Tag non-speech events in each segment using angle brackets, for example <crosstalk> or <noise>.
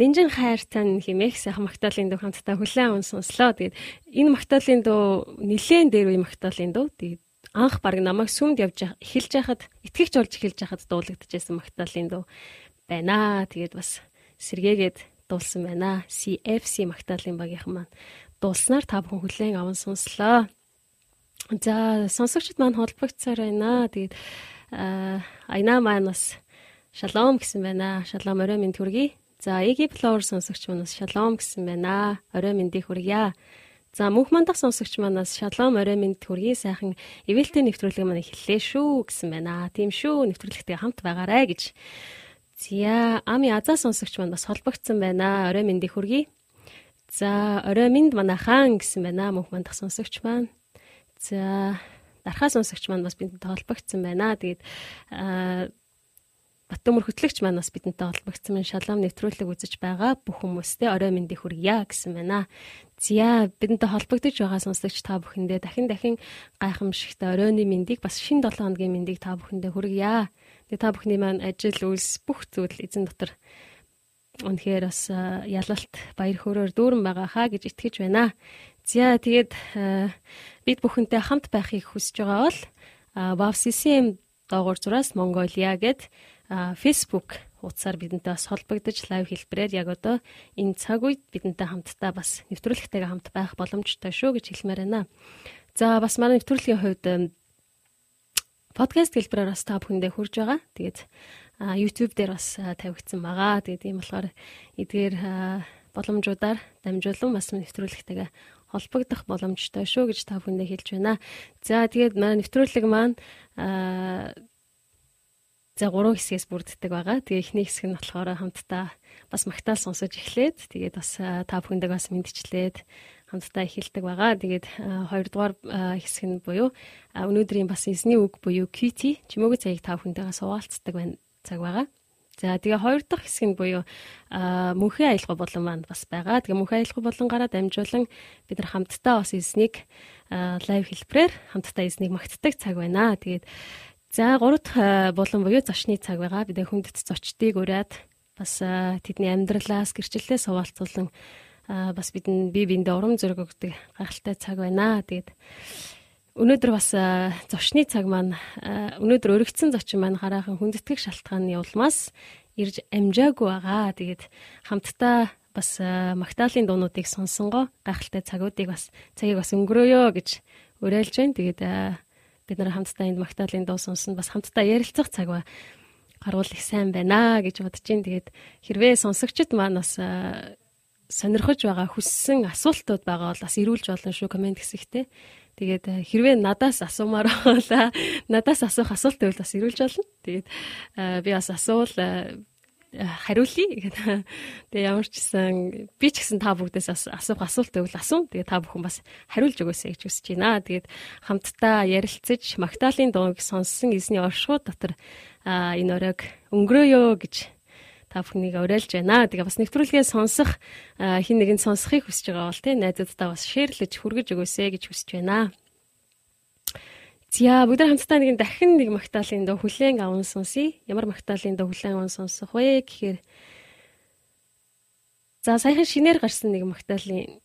Нинжин хайртан хэмээх сайхан магтаалын дуу хамтдаа хүлээн аван сонслоо. Тэгээд энэ магтаалын дуу нилээн дээр үе магтаалын дуу. Тэгээд анх баг намайг сүмд явж эхэлж байхад итгэгч болж эхэлж байхад дуулагдчихсан магтаалын дуу байна. Тэгээд бас сэргээгээд дуулсан байна. CFC магтаалын багийнхан маань дуулснаар та бүхэн хүлээн аван сонслоо. За, сонсогчд маань холбогдсоор байна. Тэгээд айна маань бас шалом гэсэн байна. Шалом орой минь төргий. За, Эги Flower сонсогч манаас шалом гэсэн байна. Орой мэндийг хүргье. За, мөнх мандах сонсогч манаас шалом орой мэнд хүргье. Сайхан ивэлтэй нэвтрүүлэг маань эхэллээ шүү гэсэн байна. Тийм шүү. Нэвтрүүлэгтэй хамт байгаарай гэж. Зя, ами азаа сонсогч маань бас холбогдсон байна. Орой мэндийг хүргье. За, орой мэнд манайхан гэсэн байна. Мөнх мандах сонсогч маань. За, дархаа сонсогч маань бас бидэнтэй холбогдсон байна. Тэгээд аа Баттөмөр хөтлөгч маань бас бидэнтэй холбогдсон мэн шалом нэвтрүүлэг үзэж байгаа бүх хүмүүстээ орой мэндийг хүргье гэсэн байна. Зя бидэнтэй холбогдож байгаа сонсогч та бүхэндээ дахин дахин гайхамшигтай оройны мэндийг бас шин 7 хоногийн мэндийг та бүхэндээ хүргье. Тэгээ та бүхний маань ажил үйлс бүх зүйл эзэн дотор үнэхээр бас ялалт баяр хөөрөөр дүүрэн байгаа хаа гэж итгэж байна. За тэгээд бид бүхэнтэй хамт байхыг хүсэж байгаа бол WAV-CCM доогуур зураас Mongolia гэд Facebook хуудасаар бидэнтэй бас холбогдож лайв хэлбэрээр яг одоо энэ цаг үед бидэнтэй хамтдаа бас нэвтрүүлэгтэйгээ хамт байх боломжтой шүү гэж хэлмээр байна. За бас манай нэвтрүүлгийн хувьд подкаст хэлбэрээр бас та бүхэндээ хүрж байгаа. Тэгээд YouTube дээр бас тавигдсан байгаа. Тэгээд ийм болохоор эдгээр боломжуудаар дамжуулан бас нэвтрүүлэгтэйгээ холбогдох боломжтой шүү гэж та бүхэндээ хэлж байна. За тэгээд манай нэвтрүүлэг маань За гурван хэсгээс бүрддэг байгаа. Тэгээ эхний хэсэг нь болохоор хамтдаа бас магтаал сонсож эхлээд тэгээд бас та бүхэндээ бас мэдчлээд хамтдаа эхэлдэг байгаа. Тэгээд хоёрдугаар хэсэг нь буюу өнөөдрийн бас эзний үг буюу QT чимээгүй цагийг та бүхэндээ суулцдаг байна цаг байгаа. За тэгээ хоёр дахь хэсэг нь буюу мөнхийн аялал болон маань бас байгаа. Тэгээ мөнхийн аялал болонгаараа дамжуулан бид нар хамтдаа бас эзнийг лайв хэлбэрээр хамтдаа эзнийг магтдаг цаг байна. Тэгээд За 3 дахь э, булан буюу зочны цаг байгаа. Бид хүндэт зочдыг ураад бас э, тэдний амьдралаас гэрчлэлээс хуваалцуулан э, бас бидний бие биендээ урам зориг өгдөг гайхалтай цаг байна. Тэгээд өнөөдөр бас зочны цаг маань өнөөдөр өргөцсөн зочин маань хараахан хүндэтгэх шалтгааны улмаас ирж амжаагүй байгаа. Тэгээд хамтдаа бас Магдалины дуунуудыг сонсонгоо гайхалтай цагуудыг бас цагийг бас өнгөрөөё гэж уриалж байна. Тэгээд бид нар хамтдаа энд Магдалины дуу сонсно бас хамтдаа ярилцах цаг ба гаруул их сайн байна гэж бодож байна. Тэгээд хэрвээ сонсогчд маань бас сонирхож байгаа хүссэн асуултууд байгаа бол бас ирүүлж болно шүү комент хэсэгтээ. Тэгээд хэрвээ надаас асуумаар байла надаас асуух асуулт байвал бас ирүүлж болно. Тэгээд би бас асуул хариулъя гэдэг. Тэгээ ямар ч гэсэн би ч гэсэн та бүгдээс асуух асуулт байвал асуу. Тэгээ та бүхэн бас хариулж өгөөсэй гэж хүсэж байна. Тэгээд хамтдаа ярилцаж Магдалины дууг сонссон эзний оршууд дотор энэ оройг өнгөрөөё гэж та бүхнийг уриалж байна. Тэгээ бас нэвтрүүлгээ сонсох хин нэгэнд сонсохыг хүсэж байгаа бол тийм найзуудтай бас шеэрлэж хүргэж өгөөсэй гэж хүсэж байна. За бүгд хамтдаа нэг дахин нэг магтаалын дөө хүлээн аван сонсъё. Ямар магтаалын дөө хүлээн аван сонсох вэ гэхээр За саяхан шинээр гарсан нэг магтаалын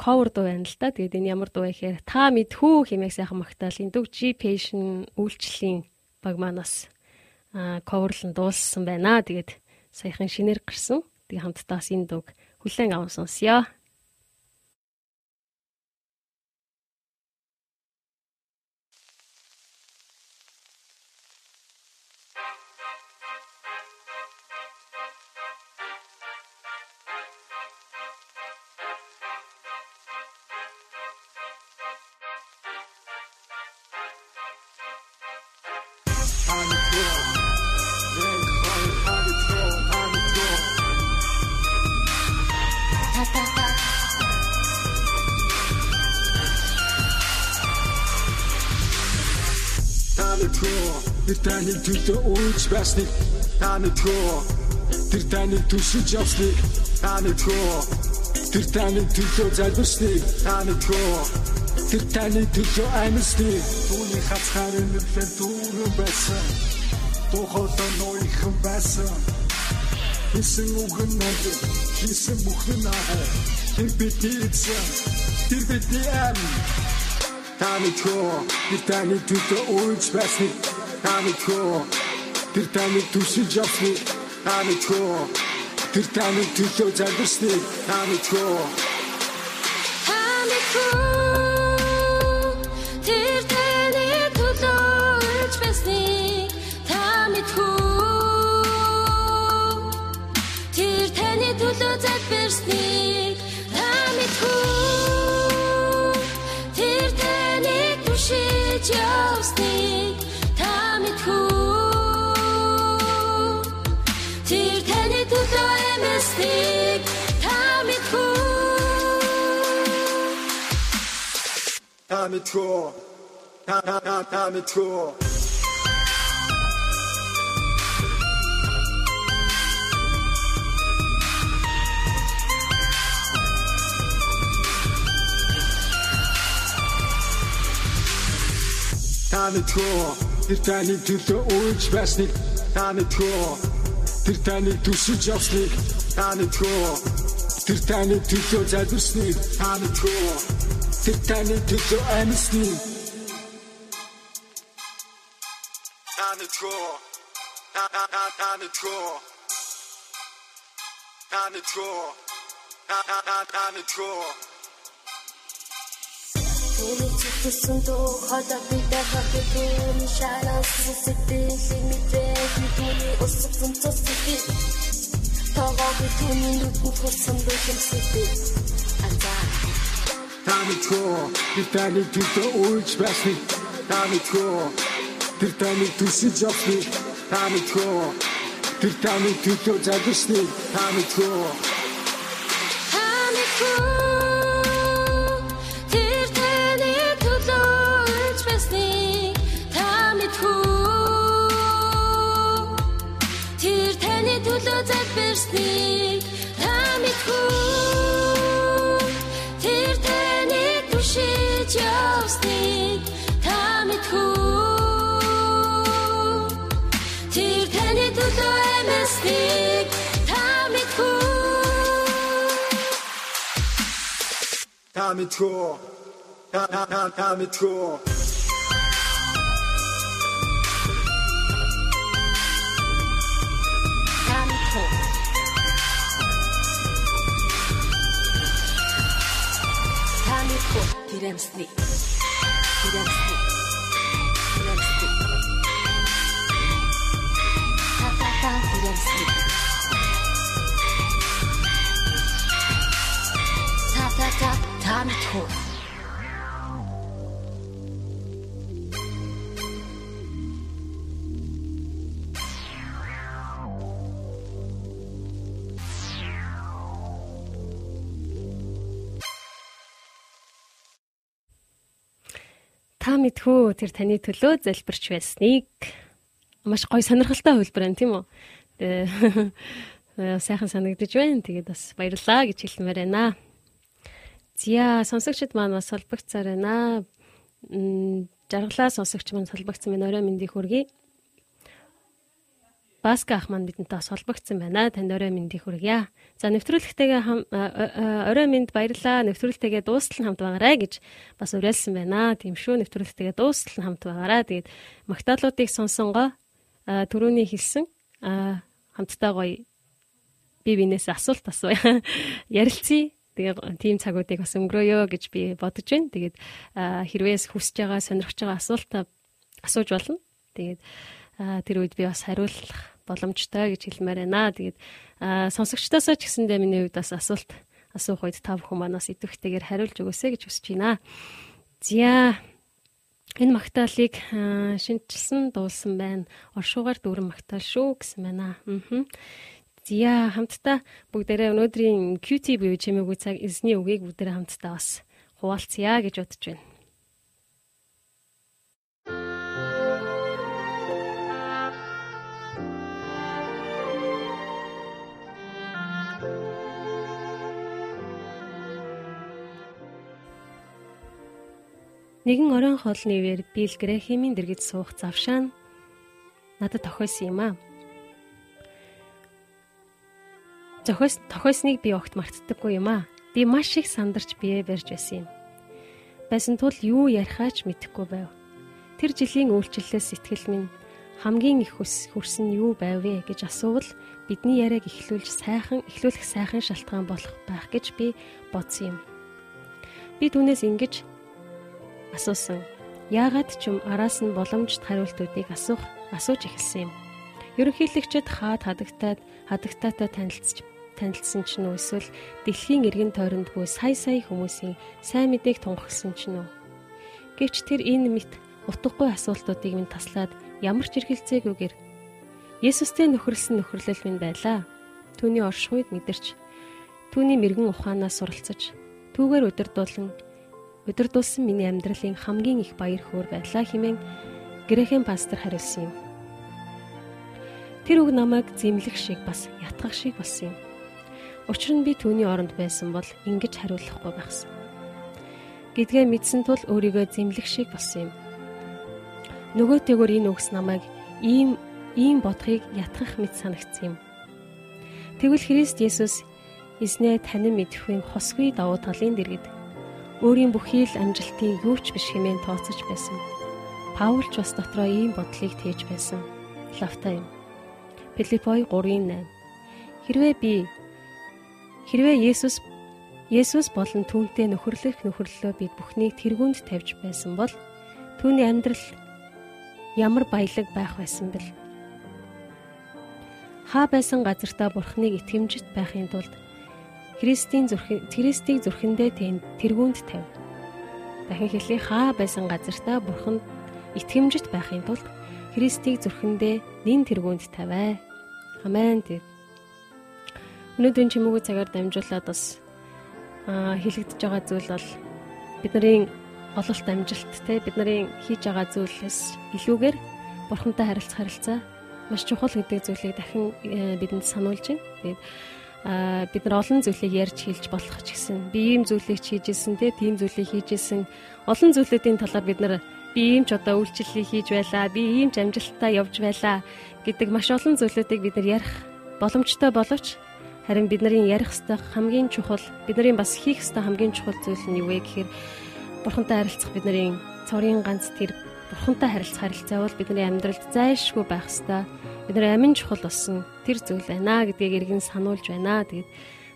cover дуу байна л да. Тэгээд энэ ямар дуу вэ гэхээр та мэдхүү хэмээх сайхан магтаалын дүү G Patient үйлчлэлийн баг манаас коверлон дууссан байна. Тэгээд саяхан шинээр гарсан. Тэгээд хамтдаа бас энэ дууг хүлээн аван сонсъё. Тэр таны төлөө үйлч байсныг таны төө Тэр таны түшиж явсныг таны төө Тэр таны төлөө залбирсныг таны төө Тэр таны төлөө амьсныг түүний хацхаар нөлөө дүүрэн байсан. Тухайдаа ноёхон байсан. Хийсэн үгэн над хийсэн бүхэн аа Тэр бидний эзэн Тэр бидний ам Таны төө Тэр таны төлөө үйлч байсныг Таны төө тэр таны түшиж явсны таны төө тэр таны төлөө залбирсны. Таны төө таны төө тэр таны төлөө үлж байсны. Таны төө тэр таны төлөө залбирсны. Таны төө түшиж явсны Тэр таны төлөө эмэсник та мэдхүү Та Та та та мэдхүү Та мэдхүү Тэр таны төлөө үйлж байсныг та мэдхүү. Тэр таны түшиж явсныг та мэдхүү. Тэр таны төлөө залбирсныг та мэдхүү. Тэр таны төлөө амьсныг та мэдхүү. Та та та та мэдхүү. Та мэдхүү. Та та та та мэдхүү. Түүний чигсэн дөө хоолой бидээ хатуу түүний шанаас сэтгэлийн мэдрэх түүний өссөн цэцэг Тогоо түүний нүдэнд хүрсэн бэлэмсэтэй Ачаа Таны тоо тэр таны төлөө үйлч байсны Таны тоо тэр таны төсөж явсны Таны тоо тэр таны төлөө залбирсны Таны тоо Таны тоо төлөө залбирсныг та мэдхүү тэр таны түшиж явсныг та мэдхүү тэр таны төлөө амьсныг та мэдхүү та мэдхүү та та та мэдхүү Firenze. Firenze. Firenze. Tata Firenze. Tata Tanto. Та мэдхүү тэр таны төлөө залбирч байсныг маш гой сонирхолтой хөлбөр байна тийм үү? Тэгээ <laughs> сайхан санагдаж байна. Тэгээд бас баярлаа гэж хэлмээр байна. Зя сонсогчд маань бас холбогцоор байна. Жаргалаа сонсогч маань холбогцсон байна. Орой мэндийг хүргэе. Баска ах маань бидэнтэй бас холбогдсон байна. Танд орой мэндийг хүргье. За нэвтрүүлэгтэйгээ орой мэнд баярлаа. Нэвтрүүлэгтэйгээ дуустал хамт байгаарай гэж бас уриалсан байна. Тийм шүү. Нэвтрүүлэгтэйгээ дуустал хамт байгаарай. Тэгээд магтаалуудыг сонсонгоо түрүүний хэлсэн хамтдаа гоё би бинээс асуулт асууя. <laughs> Ярилцъя. Тэгээ тийм цагуудыг бас өнгөрөөё гэж би бодож байна. Тэгээд хэрвээс хүсэж байгаа, сонирхож байгаа асуултаа асууж болно. Тэгээд тэр үед би бас хариулах боломжтой гэж хэлмээр байна. Тэгээд сонсогчдоосоо ч гэсэндээ миний хувьд бас асуулт асуух үед та бүхэн манаас идэвхтэйгээр хариулж өгөөсэй гэж хүсэж байна. За энэ магтаалыг шинжилсэн дуулсан байна. Оршуугаар дүүрэн магтаал шүү гэсэн байна. Аа. Зя хамтдаа бүгдээрээ өнөөдрийн QT буюу чимээгүй цаг эзний үгийг бүгдээрээ хамтдаа бас хуваалцъя гэж бодож байна. Нэгэн оройн хол нэвээр Билл Грэхимийн дэргэд суух завшаа надад тохиосон юм аа. Зохиос тохиосныг би огт мартдаггүй юм аа. Би маш их сандарч бие барьж байсан юм. Байсан тул юу ярихаач мэдэхгүй байв. Тэр жилийн үйлчлэлээс сэтгэл минь хамгийн их хүрсэн юу байв вэ гэж асуувал бидний яриаг эхлүүлж сайхан эхлүүлэх сайхан шалтгаан болох байх гэж би бодсон юм. Би түүнээс ингэж асуусан. Яагаад ч юм араас нь боломжит хариултуудыг асуух асууж эхэлсэн юм. Ерөнхийлөгчд хаад хадагтаад хадагтаатай танилцж танилцсан ч нү эсвэл дэлхийн эргэн тойрондгүй сая сая хүмүүсийн сайн мэдээг тунхагласан ч нү. Гэвч тэр энэ мэт утгагүй асуултуудыг минь таслаад ямар ч эргэлзээгүйгээр Есүстэй нөхөрлсөн нөхөрлөл минь байлаа. Түүний оршихуйд мэдэрч түүний мэрэгэн ухаанаас суралцаж түүгээр удирдуулан удирдуулсан миний амьдралын хамгийн их баяр хөөр байлаа хэмээн Грэхэм пастор хариулсан юм. Тэр үг намайг зэмлэх шиг бас ятгах шиг болсон юм. Учир нь би түүний оронд байсан бол ингэж хариулахгүй байхсан. Гэдгээ мэдсэн тул өөрийгөө зэмлэх шиг болсон юм. Нөгөөтэйгөр энэ үгс намайг ийм ийм бодохыг ятгах мэт санагдсан юм. Тэгвэл Христ Есүс эзнээ танин мэдхгүй хосгүй давуу талын дэргэд өөрийн бүхий л амжилтын юу ч биш хэмээн тооцож байсан. Паул ч бас дотроо ийм бодлыг тээж байсан. Лавтай юм. Филиппой 3:8. Хэрвээ би хэрвээ Есүс Есүс болон түүнтэй нөхөрлөх нөхөрлөлөө бид бүхнийг тэргүүнд тавьж байсан бол түүний амьдрал ямар баялаг байх байсан бэл. Хаа байсан газартаа бурхныг итгэмжит байхын тулд Христийн зүрх Христийг зүрхэндээ тэргүүнд тавь. Дахин хэлээ хаа байсан газартаа бурханд итгэмжит байхын тулд Христийг зүрхэндээ нин тэргүүнд тавиа. Амен гэв. Өнөөдрийн чимээгүй цагаар дамжуулаад бас хэлэгдэж байгаа зүйл бол бидний ололт амжилт те бидний хийж байгаа зүйлээс илүүгээр бурхантай харилцах харилцаа маш чухал гэдэг зүйлийг дахин э, бидэнд сануулж байна. Тэгээд бид нар олон зүйлийг ярьж хэлж болох ч гэсэн би ийм зүйлийг хийжсэн те тийм зүйлийг хийжсэн. Олон зүйлүүдийн талаар бид нар би ийм ч одоо үйлчлэлийг хийж байлаа би ийм ч амжилттай явж байлаа гэдэг маш олон зүйлүүдийг бид нар ярих боломжтой боловч харин бидний ярих ёстой хамгийн чухал бидний бас хийх ёстой хамгийн чухал зүйл нь юу вэ гэхээр бурхантай харилцах бидний цорын ганц тэр бурхантай харилцах харилцаа бол бидний амьдралд зайлшгүй байх ёстой бид нар амин чухал болсон тэр зүйл байна гэдгийг иргэн сануулж байна. Тэгээд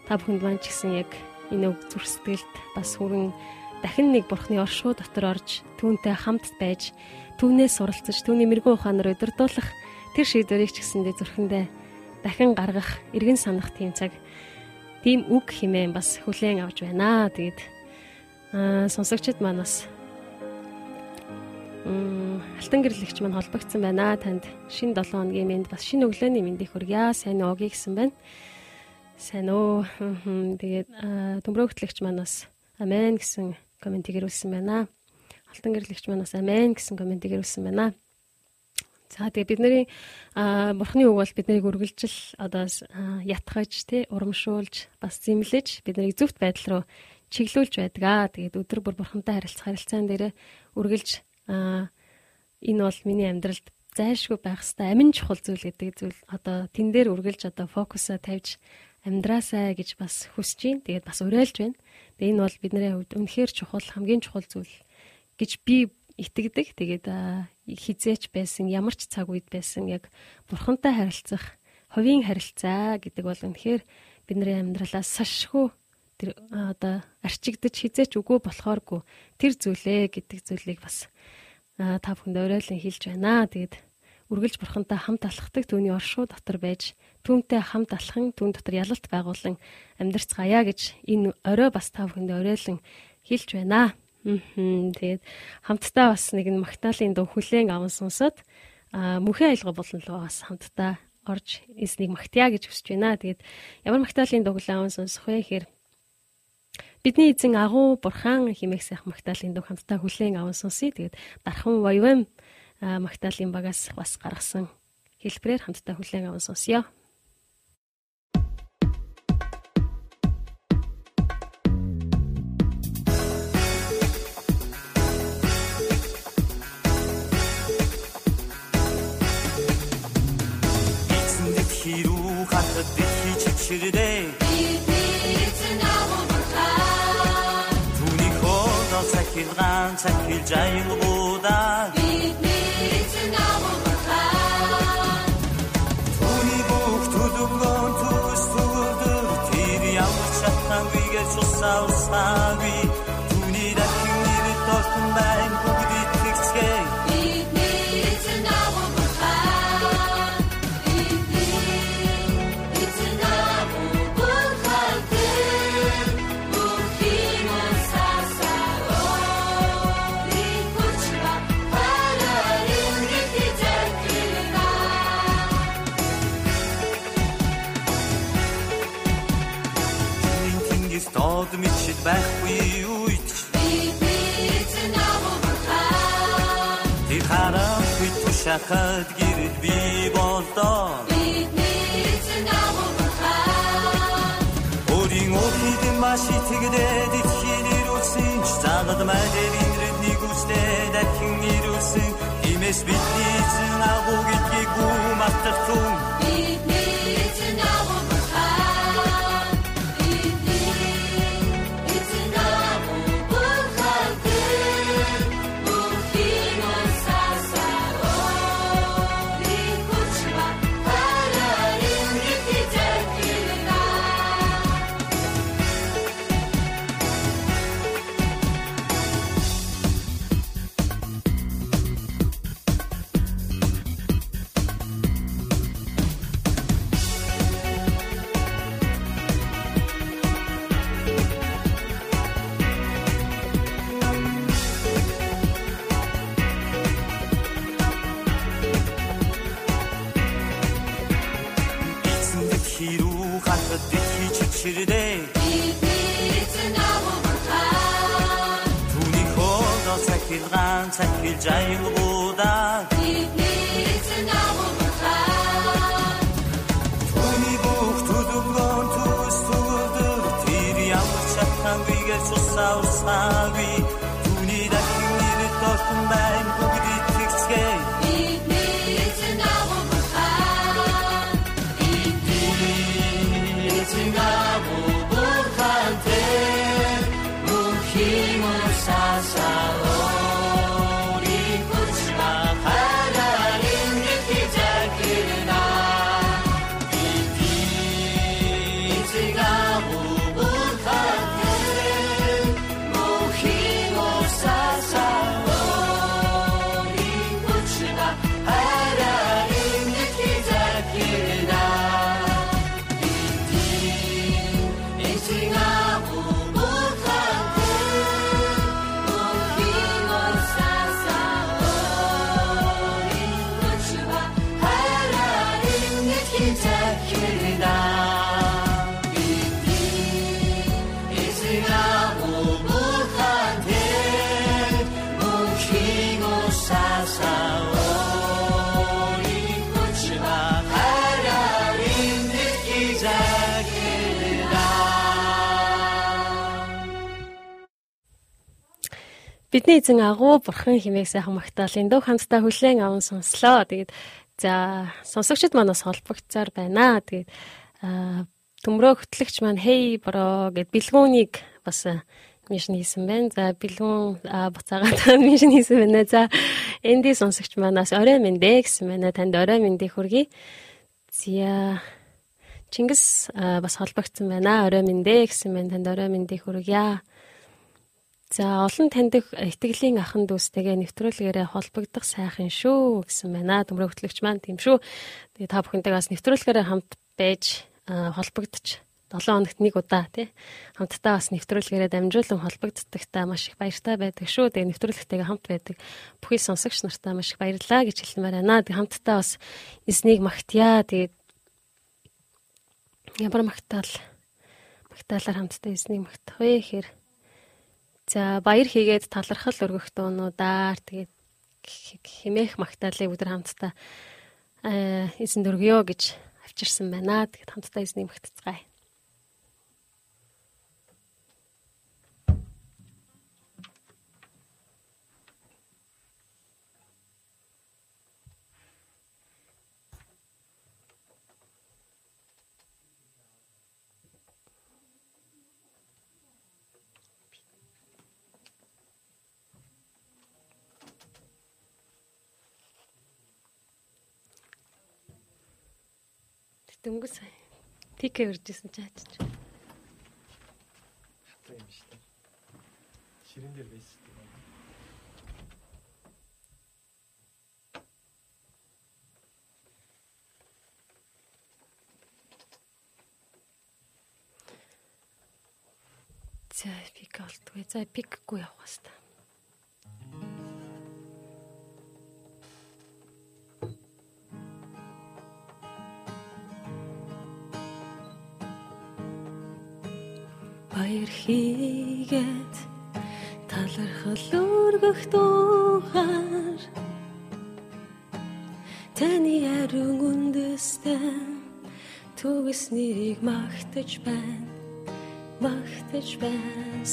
та бүхэнд маань ч гэсэн яг энэ үг зүрх сэтгэлд бас хүрэн дахин нэг бурхны оршуу дотор орж түүнтэй хамт байж түүнээс суралцаж түүний мэрэгэн ухаанаар удирдуулах тэр шийдвэрийг ч гэсэндээ зүрхэндээ дахин гаргах эргэн санах тийм цаг тийм үг химээ бас хүлээн авч байна. Тэгээд аа сонсогчд манаас м алтан гэрлэгч мань холбогдсон байна. Танд шинэ 7 хоногийн мэнд бас шинэ өглөөний мэндийг хүргье. Сайн уу гэсэн байна. Сайн уу. Тэгээд төмрөөгтлэгч манаас амен гэсэн комментиг ирүүлсэн байна. Алтан гэрлэгч манаас амен гэсэн комментиг ирүүлсэн байна. За тэгээ бидний бурхны үг бол биднийг үргэлжил одоо ятгаж тий урамшуулж бас зэмлэж биднийг зөвхт байдал руу чиглүүлж байдаг. Тэгээд өдөр бүр бурхантай харилцах харилцаан дээр үргэлж энэ бол миний амьдралд зайлшгүй байх хэвээр амин чухал зүйл гэдэг зүйл одоо тэн дээр үргэлж одоо фокусаа тавьж амьдраасаа гэж бас хүсэж байна. Тэгээд бас уриалж байна. Тэгээд энэ бол бидний хувьд үнэхээр чухал хамгийн чухал зүйл гэж би итгэдэг. Тэгээд хизээч байсан ямар ч цаг үед байсан яг бурхантай харилцах хувийн харилцаа гэдэг бол үнэхээр бидний амьдралаас сашгүй тэр одоо арчигдж хизээч үгүй болохооргүй тэр зүйлээ гэдэг зүйлийг бас та бүхэнд уриалан хэлж байна. Тэгээд үргэлж бурхантай хамт алхахдаг түүний оршуу дотор байж түүнтэй хамт алхан түүн дотор ялалт байгуулан амьдрцгаая гэж энэ орой бас та бүхэнд уриалан хэлж байна. Тэгээд хамтдаа бас нэг магтаалын дуу хүлээн аван сонсоод мөнхийн аялга болон л бас хамтдаа орж эснийг магтъя гэж хүсэж байна. Тэгээд ямар магтаалын дуу хүлээн аван сонсох вэ гэхээр бидний эзэн агуу бурхан химээх сайх магтаалын дуу хамтдаа хүлээн аван сонсъё. Тэгээд дархан воём магтаалын багаас бас гаргасан хэлбэрээр хамтдаа хүлээн аван сонсъё. хэрүү хатад дэлхий чичирдээ хоол цахилгаан цахилж аялгуудаа савсави тушахад гэрэл би болдоо. Өөрийн өөрийн маш итгэдээ дэлхийн ирүүлсэн ч загад мэдэрийн рэдний гүстэй дахин ирүүлсэн. Имэс бидний зэн агуу гэдгийг гүматтартун Бидний чирдээ Түүний хоол цахилгаан цахилж аялгуудаа Бидний эзэн агуу бурхан химээг сайхан магтаалын дөө хамтдаа хүлээн аван сонслоо. Тэгээд за сонсогчд манаас холбогдсаар байна. Тэгээд төмрөө хөтлөгч маань хей бро гэд бэлгүүнийг бас мишн хийсэн байна. За бэлгүүн буцаагаад <laughs> мишн хийсэн байна. За энди сонсогч манаас орой мэндэ гэсэн байна. Танд орой мэндийг хүргэе. Зя Чингис бас холбогдсон байна. Орой мэндэ гэсэн байна. Танд орой мэндийг хүргье. За олон таньдах итгэлийн ахан дүүстэйгээ нэвтрүүлгээрээ холбогдох сайхан шүү гэсэн байна. Төмрө хөтлөгч маань тийм шүү. Тэгээ та бүхэнтэйгээ бас нэвтрүүлгээрээ хамт байж холбогдож 7 хоногт нэг удаа тий хамтдаа бас нэвтрүүлгээрээ дамжуулан холбогддогтаа маш их баяртай байдаг шүү. Тэгээ нэвтрүүлэгтэйгээ хамт байдаг бүхий сонсогч нартаа маш их баярлалаа гэж хэлмээр байна. Тэгээ хамтдаа бас эснийг магтъя. Тэгээд ямар магтаал магтаалаар хамтдаа эснийг магтах вэ гэхээр За баяр хийгээд талархал өргөх дуунуудаар тэгээд химээх магтаалыг өдөр хамтдаа эзэн дөргөё гэж авчирсан байна. Тэгэд хамтдаа эзнийг магтцгаая. Дөнгөс тикэ өржсэн ч хаачих. Хатаа юм шүү дээ. Ширэн дээр байсан. За пик олдгүй. За пикгүй явах хэвээр. Баяр хийгээд талархал өргөх дуугаар таны ариун үндэстэн түгс нэрийг магтаж байна магтаж байна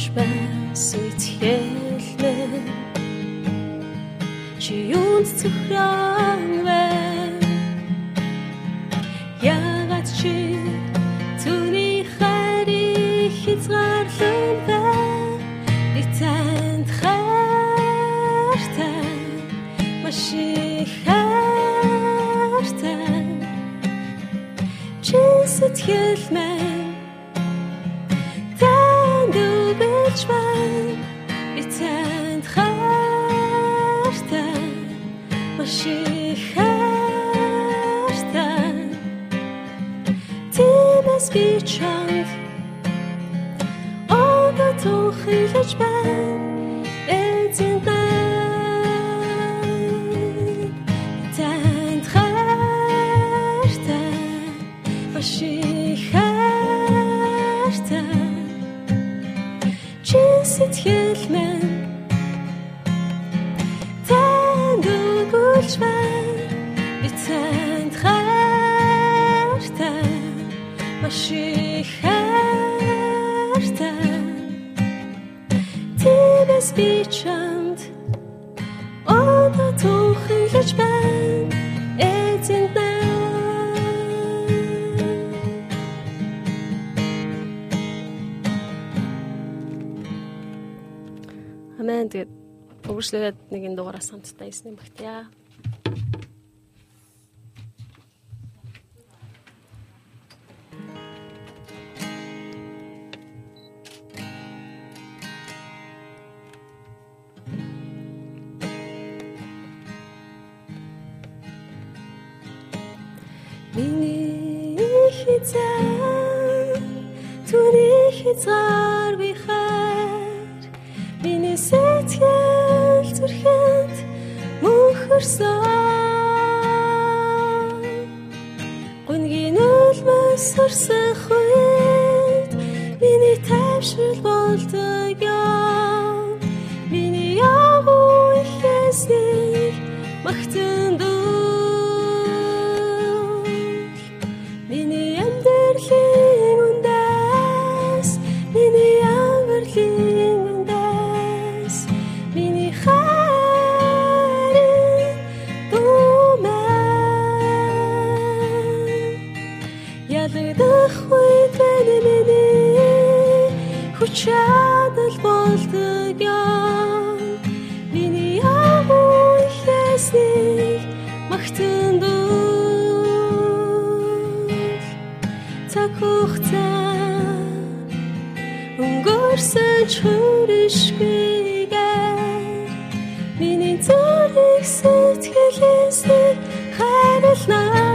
spät. үргэлжлээд нэг энэ дугаараас хамтдаа ирсэн юм багтая. чадал болдог юм миний амуу хэсэг магтанд цаг хугацаа өнгөрсөн ч хөршгүйгээр миний зүрх сэтгэлээс хайрлнаа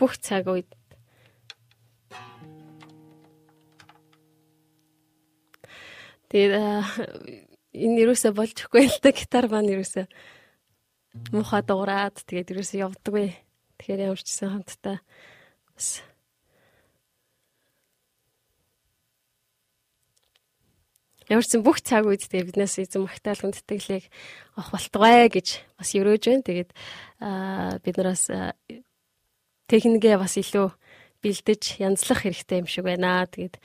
бүх цаг үед Тэгээд энэ юусаа болж өгөхгүй л да гитар маань юусаа муха дуураад тэгээд юусаа явдаггүй. Тэгэхээр ямар ч гэсэн хамтдаа бас Ямар ч бүх цаг үед тэгээ биднээс эзэн магтаал хүндэтгэлийг авах болтугай гэж бас өрөөж байна. Тэгээд бид нараас техникээ бас илүү бэлдэж янзлах хэрэгтэй юм шиг байна. Тэгээд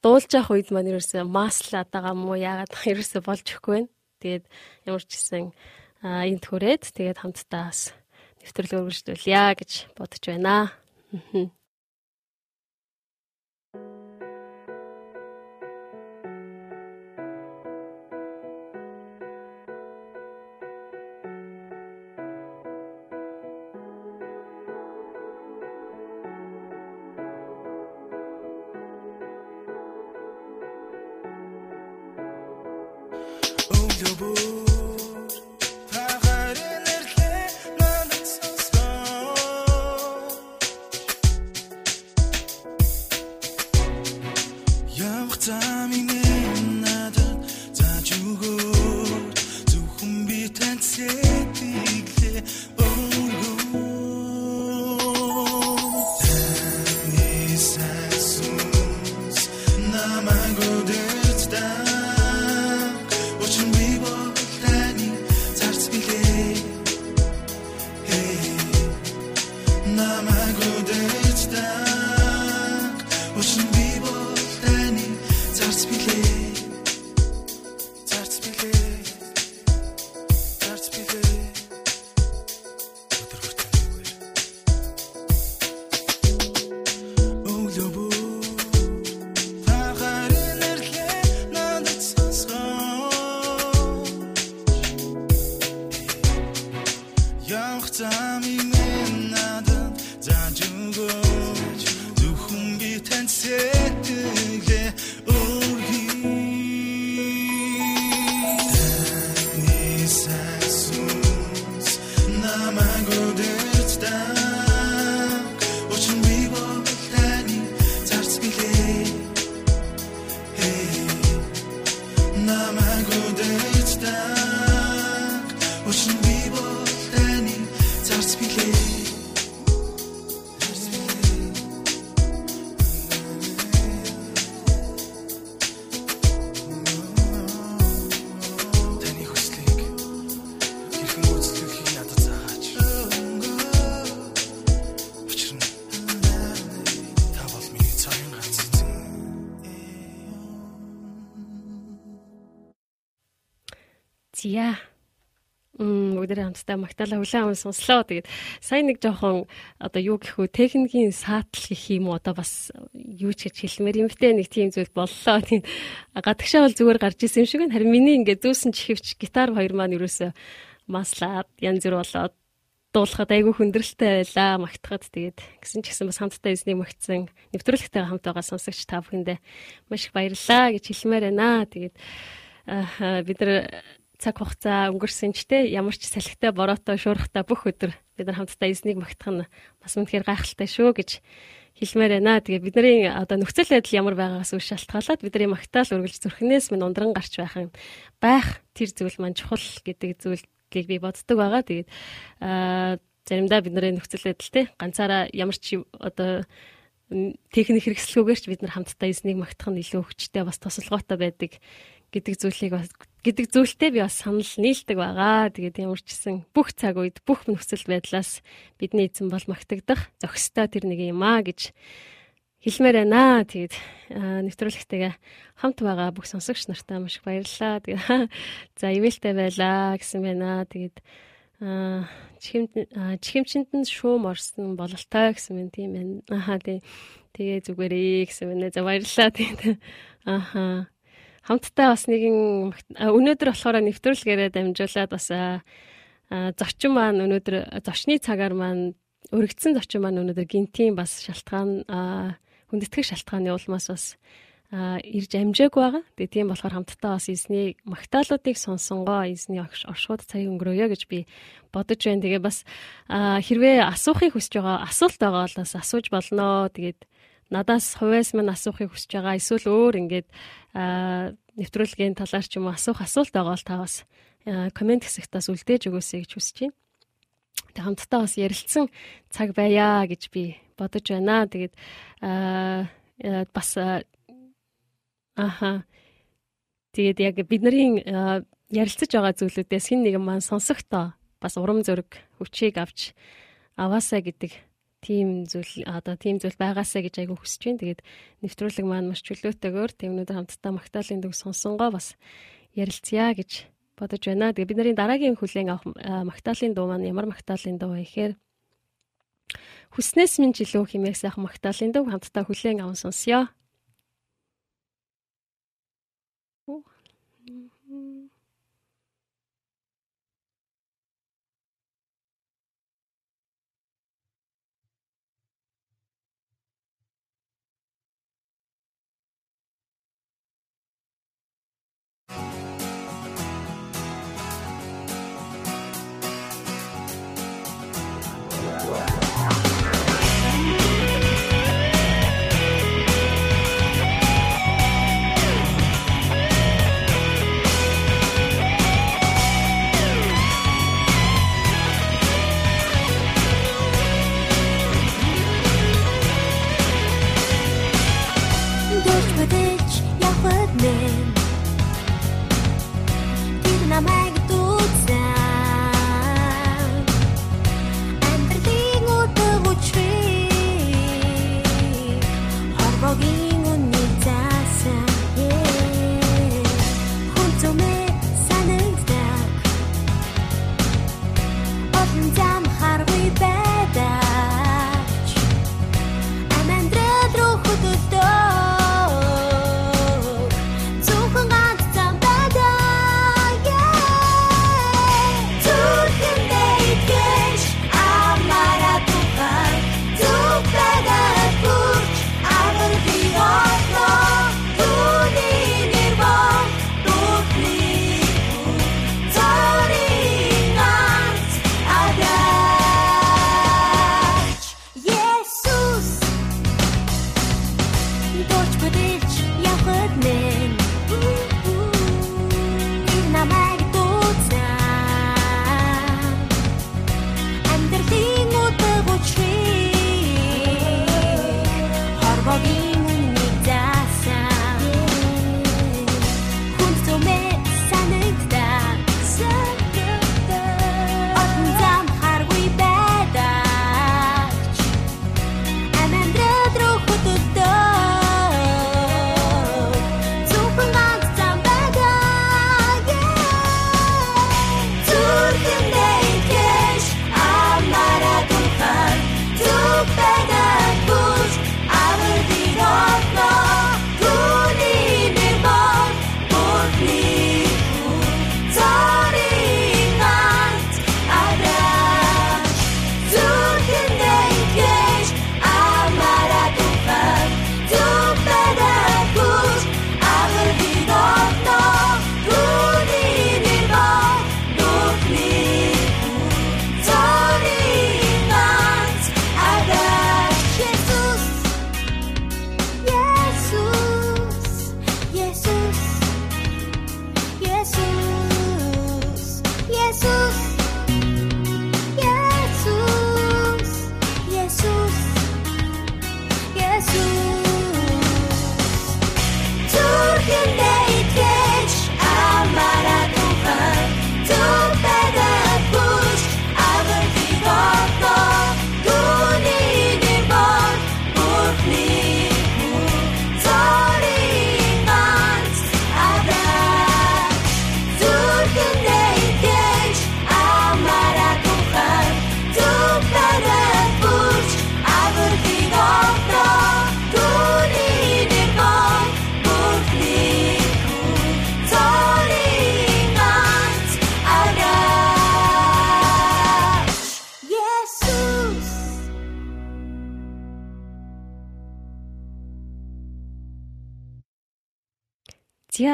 дуулж явах үед маань ерөөсөө маслаад байгаа мó яагаад ерөөсөө болж өгөхгүй байна. Тэгээд ямар ч гэсэн энд хүрээд тэгээд хамтдаа бас нэвтрүүлэг өргөжлүүлье гэж бодож байна. Зя. Мм бүгдээ хамтдаа магтаалаа хүлээн аван сонслоо. Тэгээд сайн нэг жоохон одоо юу гэх вэ техникийн саатал гэх юм уу одоо бас юу ч гэж хэлмээр юм бтэ нэг тийм зүйл боллоо. Тийм гадагшаа бол зүгээр гарч исэн юм шиг байна. Харин миний ингээ зүүсэн чихвч гитар хоёр маань юусоо маслаад янз бүр болоод дуулахад айгүй хүндрэлтэй байлаа магтахад тэгээд гисэн ч гэсэн бас хамтдаа эзнийг магтсан нэвтрүүлэгтэй хамт байгаа сонсогч та бүхэндээ маш их баярлалаа гэж хэлмээр байна. Тэгээд бид нар цаг хугацаа өнгөрсөн ч те ямар ч салхитай бороотой шуурхтай бүх өдөр бид нар хамтдаа эзнийг магтах нь бас үнэхээр гайхалтай шүү гэж хэлмээр байна. Тэгээ бидний одоо нөхцөл байдал ямар байгаагаас үл шалтгаалаад бидний магтаал үргэлж зүрхнээс минь ундран гарч байх юм байх тэр зүйл маань чухал гэдэг зүйлийг би боддог байгаа. Тэгээд аа заримдаа бидний нөхцөл байдал те ганцаараа ямар ч одоо техник хэрэгслгүйгээр ч бид нар хамтдаа эзнийг магтах нь илүү хүчтэй бас тусалгаатай байдаг гэдэг зүйлийг бас гэдэг зүйлтэй би бас санал нийлдэг байгаа. Тэгээд ямар ч гэсэн бүх цаг үед бүх нөхцөл байдлаас бидний эзэн бол магтагдах зохистой тэр нэг юм аа гэж хэлмээр байна. Тэгээд нэвтрүүлэгтэйгээ хамт байгаа бүх сонсогч нартаа маш их баярлалаа. Тэгээд <laughs> за ивэлтэй байлаа гэсэн байна. Тэгээд чихэмчэнд нь шуум орсон бололтой гэсэн мэт тийм байна. Ахаа тий. Тэгээ зүгээрээ гэсэн байна. За баярлалаа. Тэгээд ахаа хамтдаа бас нэгэн өнөөдөр болохоор нэвтрүүлгээрээ дамжуулаад бас зочин маань өнөөдөр зочны цагаар маань өргөцсөн зочин маань өнөөдөр гинтийн бас шалтгаан хүндэтгэх шалтгааны улмаас бас ирж амжааг байгаа. Тэгээ тийм болохоор хамтдаа бас эзний магтаалуудыг сонсонгоо эзний оршууд цаг өнгөрөөё гэж би бодож байна. Тэгээ бас хэрвээ асуухыг хүсэж байгаа асуулт байгаа бол бас асууж болноо. Тэгээд надаас хувьас мань асуухыг хүсэж байгаа эсвэл өөр ингээд нэвтрүүлгийн талаар ч юм уу асуух асуулт байгаа бол та бас комент хэсэгтээс үлдээж өгөөсэй гэж хүсэж байна. Тэг хамтдаа бас ярилцсан цаг байя гэж би бодож байна. Тэгээд бас аха тэгээд яг бидний ярилцаж байгаа зүйлүүдээс хин нэгэн маань сонсохдоо бас урам зориг хүчийг авч аваасаа гэдэг тийм зүйл одоо тийм зүйл байгаасаа гэж айгүй хүсэж байна. Тэгээд нэвтрүүлэг маань маш чөлөөтэйгээр тэмнүүдээр хамтдаа магтаалын дөг сонсонгоо бас ярилцъя гэж бодож байна. Тэгээ бидний дараагийн хүлээн авах магтаалын дуу маань ямар магтаалын дуу вэ гэхээр Хүснээс минь жилүү химээх сайхан магтаалын дуу хамтдаа хүлээн аван сонсъё.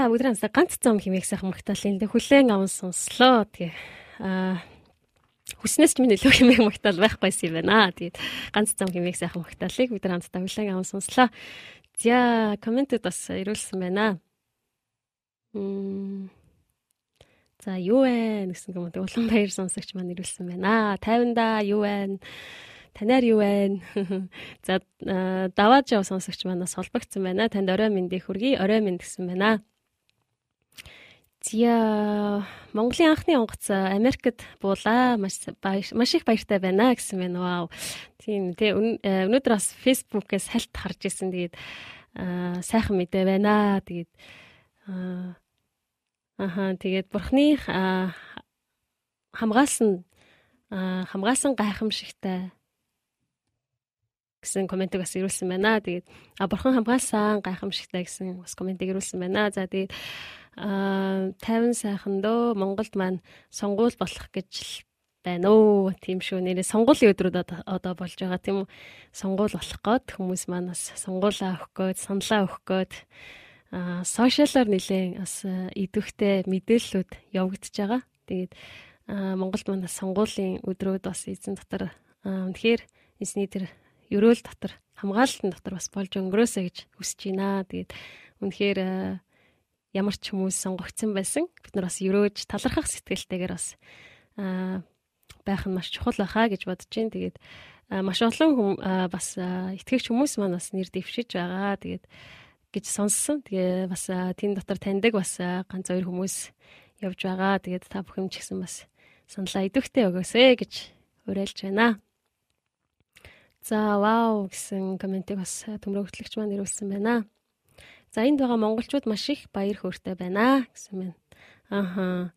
За өдөр амсаа ганц зам химээх сайхан магтаалын дэ хүлэн аван сонслоо. Тэгээ аа хүснээс ч минь илүү хэмээх магтаал байхгүйсэн юм байна. Тэгээд ганц зам хэмээх сайхан магтаалыг бид нар хамтдаа хүлээн аван сонслоо. За комментэд бас ирүүлсэн байна. Мм За юу вэ гэсэн юм уу Улаанбаяр сонсогч маань ирүүлсэн байна. 50-да юу вэ? Танаар юу вэ? За даваад жав сонсогч манаас холбогдсон байна. Танд орой мэндийг хүргэе. Орой мэнд гэсэн байна. Зя Монголын анхны онгоц Америкт буулаа. Маш маш их баяртай байна гэсэн байна. Вау. Тийм тий өнөөдөр бас фэйсбүүкээс хальт харж ирсэн. Тэгээд сайхан мэдээ байна. Тэгээд Аха тэгээд бурхны хамгаалсан хамгаалсан гайхамшигтай гэсэн комментиг бас ирүүлсэн байна. Тэгээд а бурхан хамгаалсан гайхамшигтай гэсэн бас комментиг ирүүлсэн байна. За тэгээд а 50 сайхан дөө Монголд маань сонгуул болох гэж байна уу? Тийм шүү. Нэрээ сонгуулийн өдрүүд одоо болж байгаа тийм үү? Сонгуул болох гээд хүмүүс маань бас сонгуулаа өгөх гээд, саналаа өгөх гээд а сошиалаар нэлээд бас идэвхтэй мэдээллүүд явагдаж байгаа. Тэгээд Монголд манай сонгуулийн өдрүүд бас эзэн дотор үнэхээр эзний тэр ерөөл дотор хамгаалалтын дотор бас болж өнгөрөөсэй гэж хүсэж байна. Тэгээд үнэхээр ямар ч хүмүүс сонгогдсон байсан. Бид нар бас ерөөж талархах сэтгэлтэйгээр бас байх нь маш чухал байхаа гэж бодож байна. Тэгээд маш олон хүм бас итгэгч хүмүүс маань бас нэр дэвшиж байгаа. Тэгээд гэж сонссон. Тэгээ бас тэн дотор таньдаг бас ганц хоёр хүмүүс явж байгаа. Тэгээд та бүхэн ч гэсэн бас саналаа идэвхтэй өгөөсэй гэж уриалж байна. За вау гэсэн комментиг бас төмрөгтлөгч маань ирүүлсэн байна. За энд байгаа монголчууд маш их баяр хөөртэй байна гэсэн байна. Аха.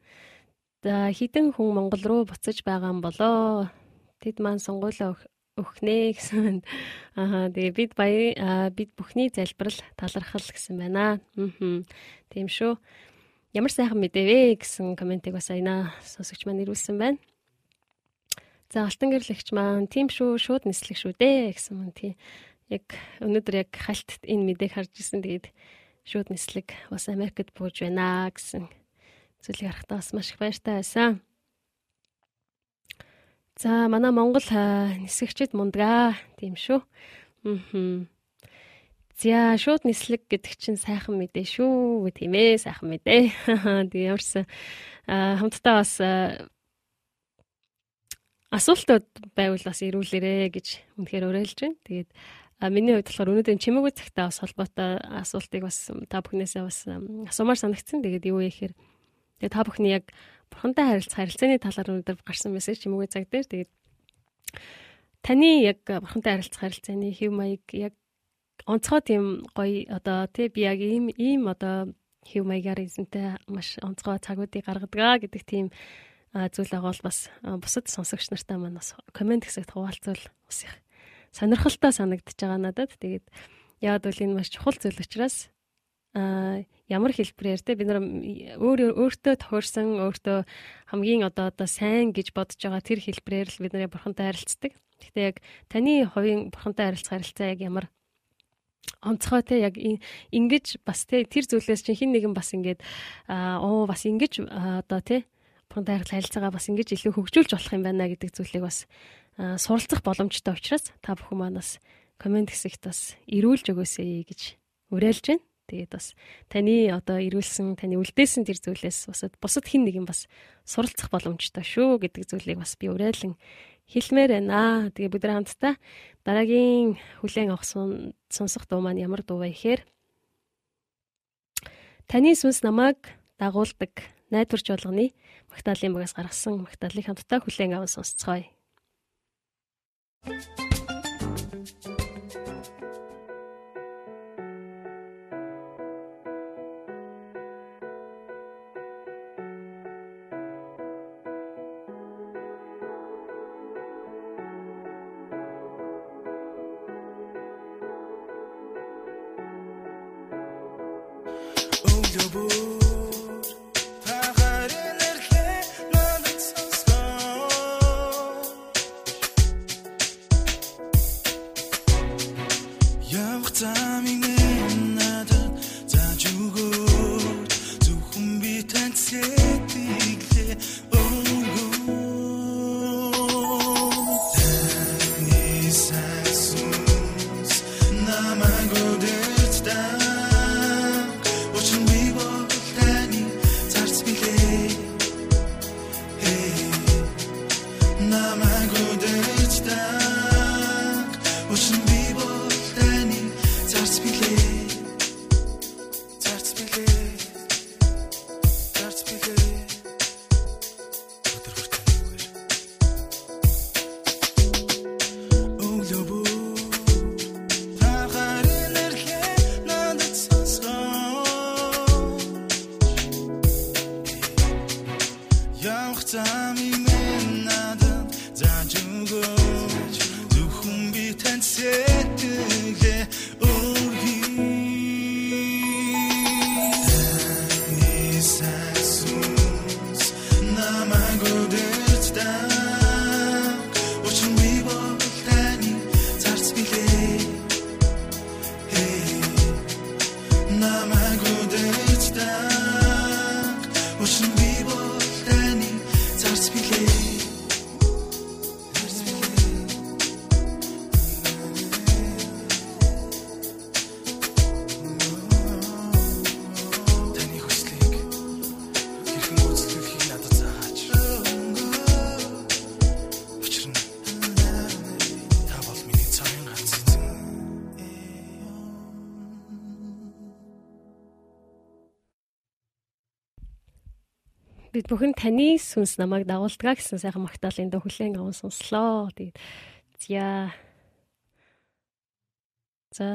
За хідэн хүн Монгол руу буцаж байгаа юм болоо. Тэд маань сонгуулаа өгнэ гэсэн. Аа тэгээ бид баяр бид бүхний залбирал талархал гэсэн байна. Аа. Тийм шүү. Ямар сайхан мэдээ вэ гэсэн комментиг бас айна сонсогч маань ирүүлсэн байна. За алтан гэрлэгч маань тийм шүү шууд нислэг шүү дээ гэсэн мөн тий. Яг өнөөдөр яг хальт энэ мэдээг харж ирсэн. Тэгээд шууд нислэг бас Америкт бууж байна гэсэн зүйлийг харахтаа бас маш их баяртай байсан. За манай Монгол нисгэгчд мундаг тийм шүү. Аа. За шууд нислэг гэдэг чинь сайхан мэдээ шүү тийм ээ сайхан мэдээ. <laughs> Тэгээ ямарсан хамтдаа бас асуултууд байвал бас ирүүлээрэ гэж үнэхээр уриалж байна. Тэгээд миний хувьд болохоор өнөөдөр чимээгүй цагтаа бас холбоотой асуултыг бас та бүхнээсээ бас асуумаар санагдсан. Тэгээд юу вэ гэхээр тэгээд та бүхний яг бурхантай харилцах харилцааны талаар өнөөдөр гарсан мессеж уу цаг дээр тэгээд таны яг бурхантай харилцах харилцааны хэв маяг яг онцгой тийм гоё одоо тий би яг ийм ийм одоо хэв маягаар эзэнтэй маш онцгой цагуудыг гаргадаг гэдэг тийм зүйл байгаа бол бас бусад сонсогч нартай маань бас комент хэсэгт хуваалцвал бас их сонирхолтой санагдаж байгаа надад. Тэгээд яад бол энэ маш чухал зүйл учраас а ямар хэлбэрээр те бид нар өөр өөртөө тохиорсон өөртөө хамгийн одоо одоо сайн гэж бодож байгаа тэр хэлбэрээр л бид нарыг бурхантай харилцдаг. Гэхдээ яг таны хувийн бурхантай харилцах харилцаа яг ямар онцгой те яг ингэж бас те тэр зүйлээс чинь хин нэгэн бас ингээд оо бас ингэж одоо те бурхантай харилцаагаа бас ингэж илүү хөгжүүлж болох юм байна гэдэг зүйлийг бас суралцах боломжтой учраас та бүхэн манаас комент хэсэгт бас ирүүлж өгөөсэй гэж уриалж байна. Тэгээд бас таны одоо ирүүлсэн таны үлдээсэн тэр зүйлээс бас бусад хин нэг юм бас суралцах боломжтой шүү гэдэг зүйлийг бас би уриалan хэлмээр байна. Тэгээ бид нар хамтдаа дараагийн хүлээн авах сонсох дуу маань ямар дуу вэ гэхээр Таны сүнс намайг дагуулдаг найдварч болгоны магтаалын багаас гаргасан магтаалыг хамтдаа хүлээн аван сонсцгоё. Ooh, your. Бүхэн таны сүнс намайг дагуулдаг гэсэн сайхан магтаалын дөө хүлээн аван сонслоо. Тэгээд за за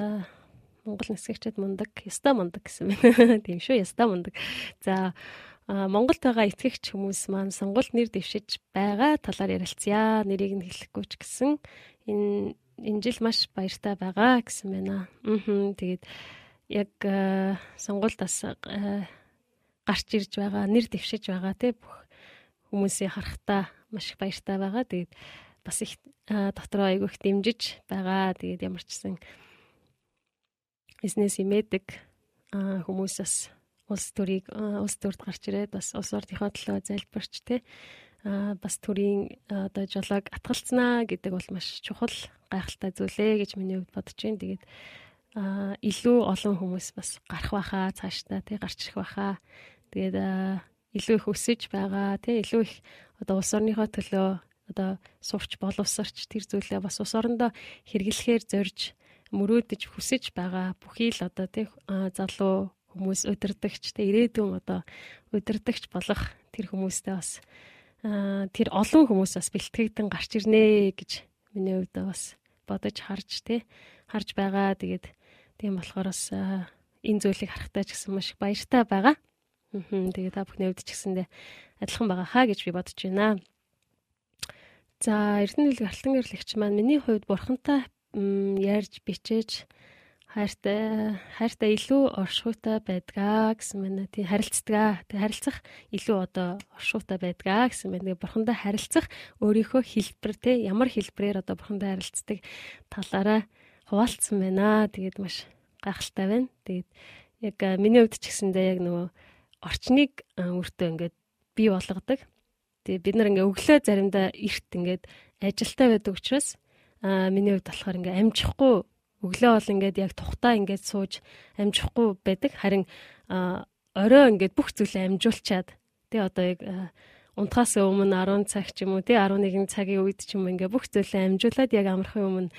Монгол нисгэгчд мундаг, яста мундаг гэсэн байна. <laughs> Тийм шүү, яста мундаг. За Монголд байгаа итгэгч хүмүүс маань сонгуульд нэр дэвшиж байгаа талаар ярилцъя. Нэрийг нь хэлэхгүй ч гэсэн энэ энэ жил маш баяртай байгаа гэсэн байна. Аа. Тэгээд яг а, сонгуульдаас а, гарч ирж байгаа, нэр дэвшиж байгаа те бүх хүмүүсийн харахтаа маш их баяртай байгаа. Тэгээд бас их дотроо айгүй их дэмжиж байгаа. Тэгээд ямар ч гэсэн бизнес имэдэг хүмүүс бас улс төрийг улс төрд гарч ирээд бас улс ордынхоо төлөө залбирч те а, бас төрийн одоо жолоог атгалцнаа гэдэг бол маш чухал гайхалтай зүйлээ гэж миний хувьд бодож байна. Тэгээд илүү олон хүмүүс бас гарах байхаа цаашдаа тий гарч ирэх байхаа. Тэгээд илүү их өсөж байгаа тий илүү их одоо улс орныхоо төлөө одоо сурч боловсарч тэр зүйлээ бас улс орондоо хэрэглэхээр зорж мөрөөдөж хүсэж байгаа бүхий л одоо тий залуу хүмүүс удирдахч тий ирээдүйн одоо удирдахч болох тэр хүмүүстэй бас тэр олон хүмүүс бас бэлтгэгдэн гарч ирнэ гэж миний хувьд бас бодож харж тий харж байгаа. Тэгээд тийм болохоор бас энэ зүйлийг харахтаа ч гэсэн маш их баяртай байгаа. Аа тэгээд та бүхний хувьд ч гэсэндээ адилхан байгаа хаа гэж би бодож байна. За Эрдэнэ хэлэг алтан гэрлэгч маань миний хувьд бурхантай ярьж бичээж хайртай хайртай илүү оршуутай байдгаа гэсэн байна. Тий харилцдаг. Тий харилцах илүү одоо оршуутай байдгаа гэсэн. Тэгээ бурхандаа харилцах өөрийнхөө хэлбэр тий ямар хэлбрээр одоо бурхандаа харилцдаг талаараа хуваалцсан байна. Тэгээд маш гайхалтай байна. Тэгээд яг миний хувьд ч гэсэндээ яг нөгөө орчныг өөртөө ингээд бий болгодог. Тэгээ бид нар ингээ өглөө заримдаа эрт ингээд ажилтаа байдаг учраас а миний хувьд болохоор ингээ амжихгүй өглөө бол ингээд яг тухтаа ингээд сууж амжихгүй байдаг. Харин а, орой ингээд бүх зүйлээ амжуулчаад тий одоо яг унтахаас өмнө 10 цаг ч юм уу тий 11 цагийн үед ч юм ингээ бүх зүйлээ амжуулаад яг амархын өмнө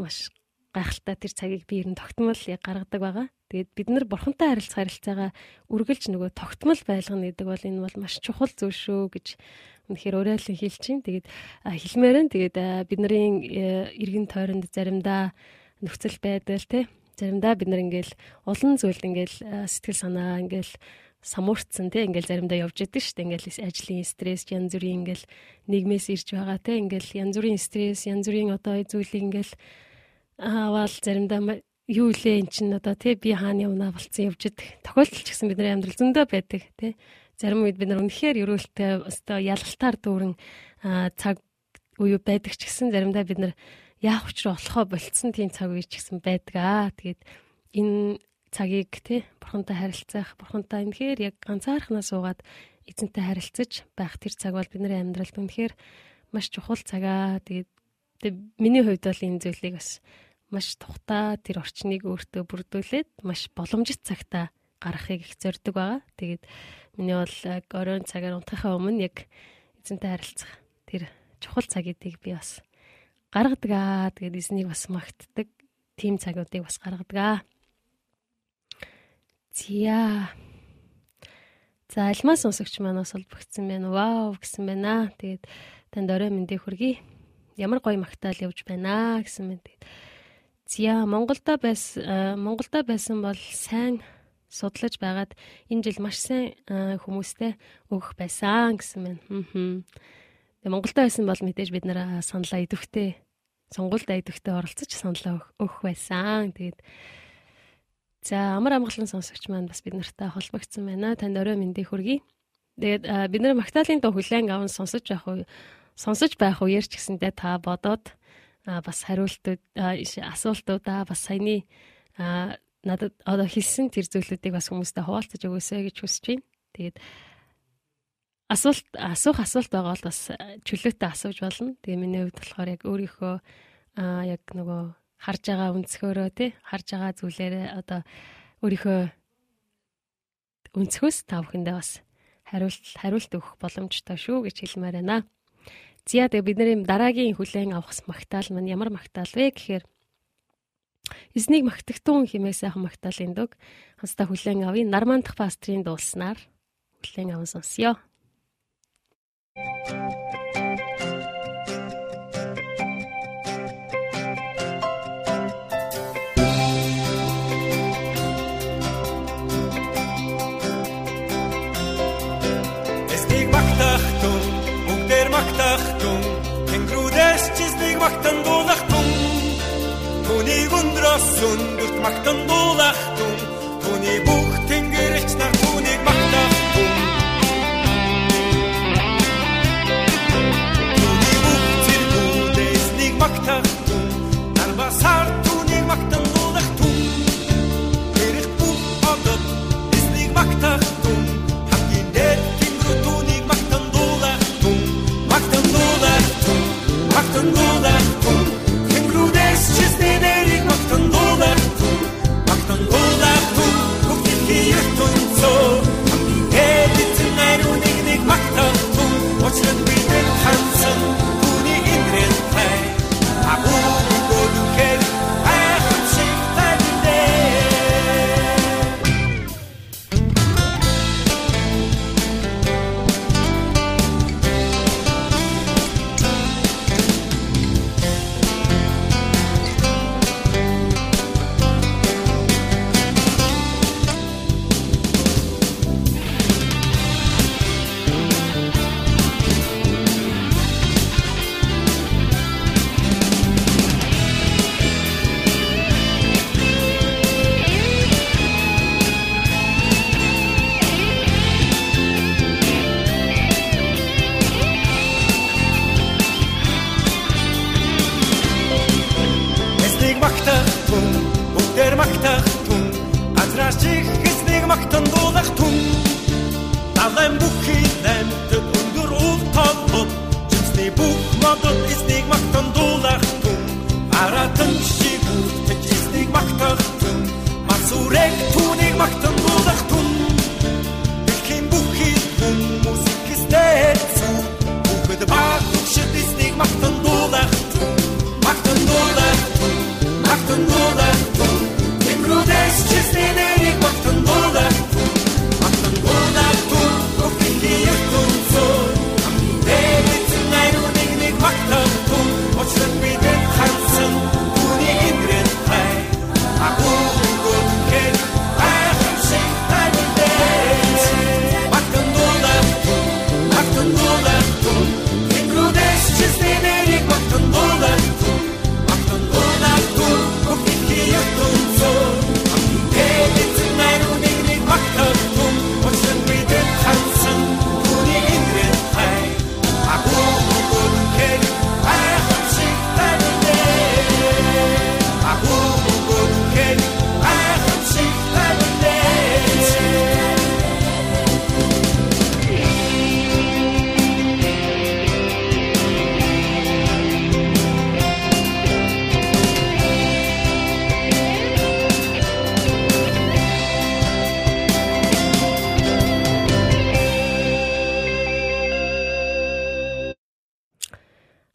маш гайхалтай тэр цагийг биер нь тогтмол яг гаргадаг байгаа. Тэгээд бид нар бурхантай харилцах харилцаагаа үргэлж нөгөө тогтмол байлгана гэдэг бол энэ бол маш чухал зүйл шүү гэж үнэхээр уриалан хэлж чинь. Тэгээд а, хэлмээр нь тэгээд а, бидний э, эргэн тойронд заримдаа нөхцөл байдал те заримдаа бид нар ингээл олон зүйлд ингээл сэтгэл санаа ингээл самуурцсан те ингээл заримдаа явж идэг шүү дээ ингээл ажлын стресс янз бүрийн ингээл нийгмээс ирж байгаа те ингээл янз бүрийн стресс янз бүрийн одоо зүйлийг ингээл аавал заримдаа юу илээ эн чин одоо тий би хааны унаа болцсон явж идэг тохиолдол ч гэсэн бидний амьдрал зөндөө байдаг тий зарим үед бид нар үнэхээр ерөөлтэй өстой ялгалтаар дүүрэн цаг үе байдаг ч гэсэн заримдаа бид нар яах учраа болохоо болцсон тийм цаг үе ч гэсэн байдаг. Аа тэгээд энэ цагийг тий бурхантай харилцах бурхантай үнэхээр яг ганцаархнаа суугаад эзэнтэй харилцаж байх тэр цаг бол бидний амьдралд үнэхээр маш чухал цагаа. Тэгээд миний хувьд бол энэ зүйлийг бас маш тухтаа тэр орчныг өөртөө бүрдүүлээд маш боломжит цагтаа гаргахыг их зорддог байгаа. Тэгээд миний бол оройн цагаар унтахаа өмнө яг эзэнтэй харилцах тэр чухал цаг гэдгийг би бас гаргадаг аа. Тэгээд эзнийг бас магтдаг тийм цагуудыг бас гаргадаг аа. Зя. За альмаа сонсогч манаас холбогдсон байна. Вау гэсэн байна. Тэгээд танд орой мэндийг хүргэе. Ямар гоё магтаал явж байна гэсэн мэт. Зя Монголда байсан Монголда байсан бол сайн судлаж байгаад энэ жил маш сайн хүмүүстэй өгөх байсан гэсэн байна. Тэгээ Монголда байсан бол мэдээж бид нэр саналаа идэвхтэй сонгуульд идэвхтэй оролцож саналаа өгөх байсан. Тэгээд За амар амгалан сонсогч маань бас бид нартай холбогдсон байна. Танд орой мэндийг хүргэе. Тэгээд бид нар Магдалины дуу хүлээн аван сонсож байх уу сонсож байх үеэр ч гэсэндээ та бодоод бас хариултууд асуултуудаа бас саяны надад одоо хэлсэн тэр зүйлүүдийг бас хүмүүстээ хуваалцаж өгөөсэй гэж хүсэж байна. Тэгээд асуулт асуух асуулт байгаа бол бас чөлөөтэй асууж болно. Тэгээ миний хувьд болохоор яг өөрийнхөө яг нөгөө харж байгаа өнцгөөрөө тий харж байгаа зүйлээрээ одоо өөрийнхөө өнцгөөс та бүхэндээ бас хариулт хариулт өгөх боломжтой шүү гэж хэлмээр байна. Зя тэгээ бидний дараагийн хүлээн авах магтаал маань ямар магтаал вэ гэхээр Эзнийг магтагтун хэмээх сайхан магтаалын дөг хамтдаа хүлээн авъя. Нармандах пастрийн дуулснаар хүлээн аван сонсъё. Dürtmaktan dolaqdum Tuni gundrosun Dürtmaktan dolaqdum Tuni bu?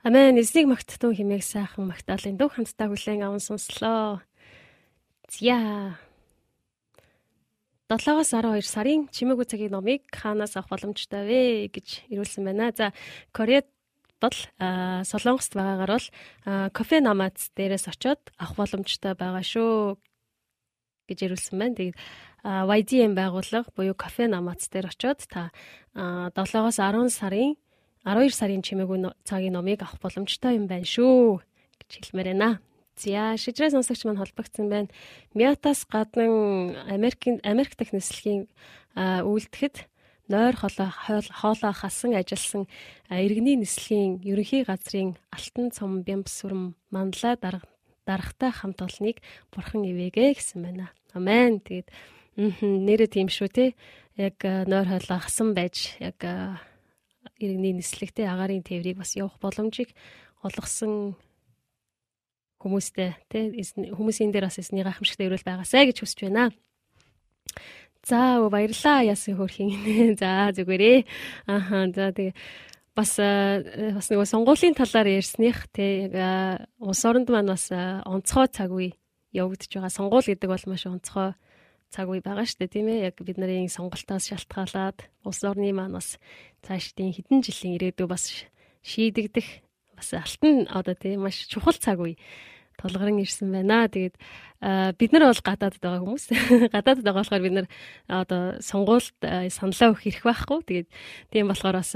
Амен эзнийг магттун химээх сайхан магтаалын дүү хамтдаа хүлээн аван сонслоо. Зя. 7-оос 12 сарын чимээгүй цагийн номыг хаанаас авах боломжтой вэ гэж ирүүлсэн байна. За Кореад бол Солонгост байгаагаар бол кофе намац дээрээс очиод авах боломжтой байгаа шүү гэж ирүүлсэн байна. Тэгээд YDM байгууллага буюу кофе намац дээр очиод та 7-оос 10 сарын 12 сарын чимээгүй цагийн номыг авах боломжтой юм байна шүү гэж хэлмээр байна. За шижрээ сонсогч маань холбогдсон байна. Мятаас гадна Америкийн Америк дахь нислэгийн үйлдэхэд нойр холоо хоолоо хасан ажилласан иргэний нислэгийн ерөнхий газрын алтан цом бямбсүрм манлаа дарахтай хамт олныг бурхан ивэгэ гэсэн байна. Амен. Тэгээд нэрээ тийм шүү те. Яг нойр хоолоо хасан байж яг иргэний нислэгтэй агарын тээврийг бас явах боломжийг олгосон хүмүүстэй тий хүмүүсийн дээр бас эсний гайхамшигтай өрөөл байгаасай гэж хүсэж байна. За баярлаа ясын хөрхийн. <laughs> За зүгээрээ. Ахаа за тэгээ бас бас нэг сонгуулийн талаар ярьсных тий яг улс оронд маань бас онцгой цаг үе явагдаж байгаа. Сонгуул гэдэг бол маш онцгой цаг үе байгаа шүү дээ тийм ээ. Яг бид нарын сонголтоос шалтгаалаад улс орны маань бас цаашдын хэдэн жилийн ирээдүй бас шийдэгдэх бас алтан одоо тийм маш чухал цаг үе толгорон ирсэн байна. Тэгээд бид нар бол гадаадд байгаа хүмүүс. <laughs> гадаадд байгаа болохоор бид нар одоо сонгуульд саналаа өгөх хэрэг байхгүй. Тэгээд тийм болохоор бас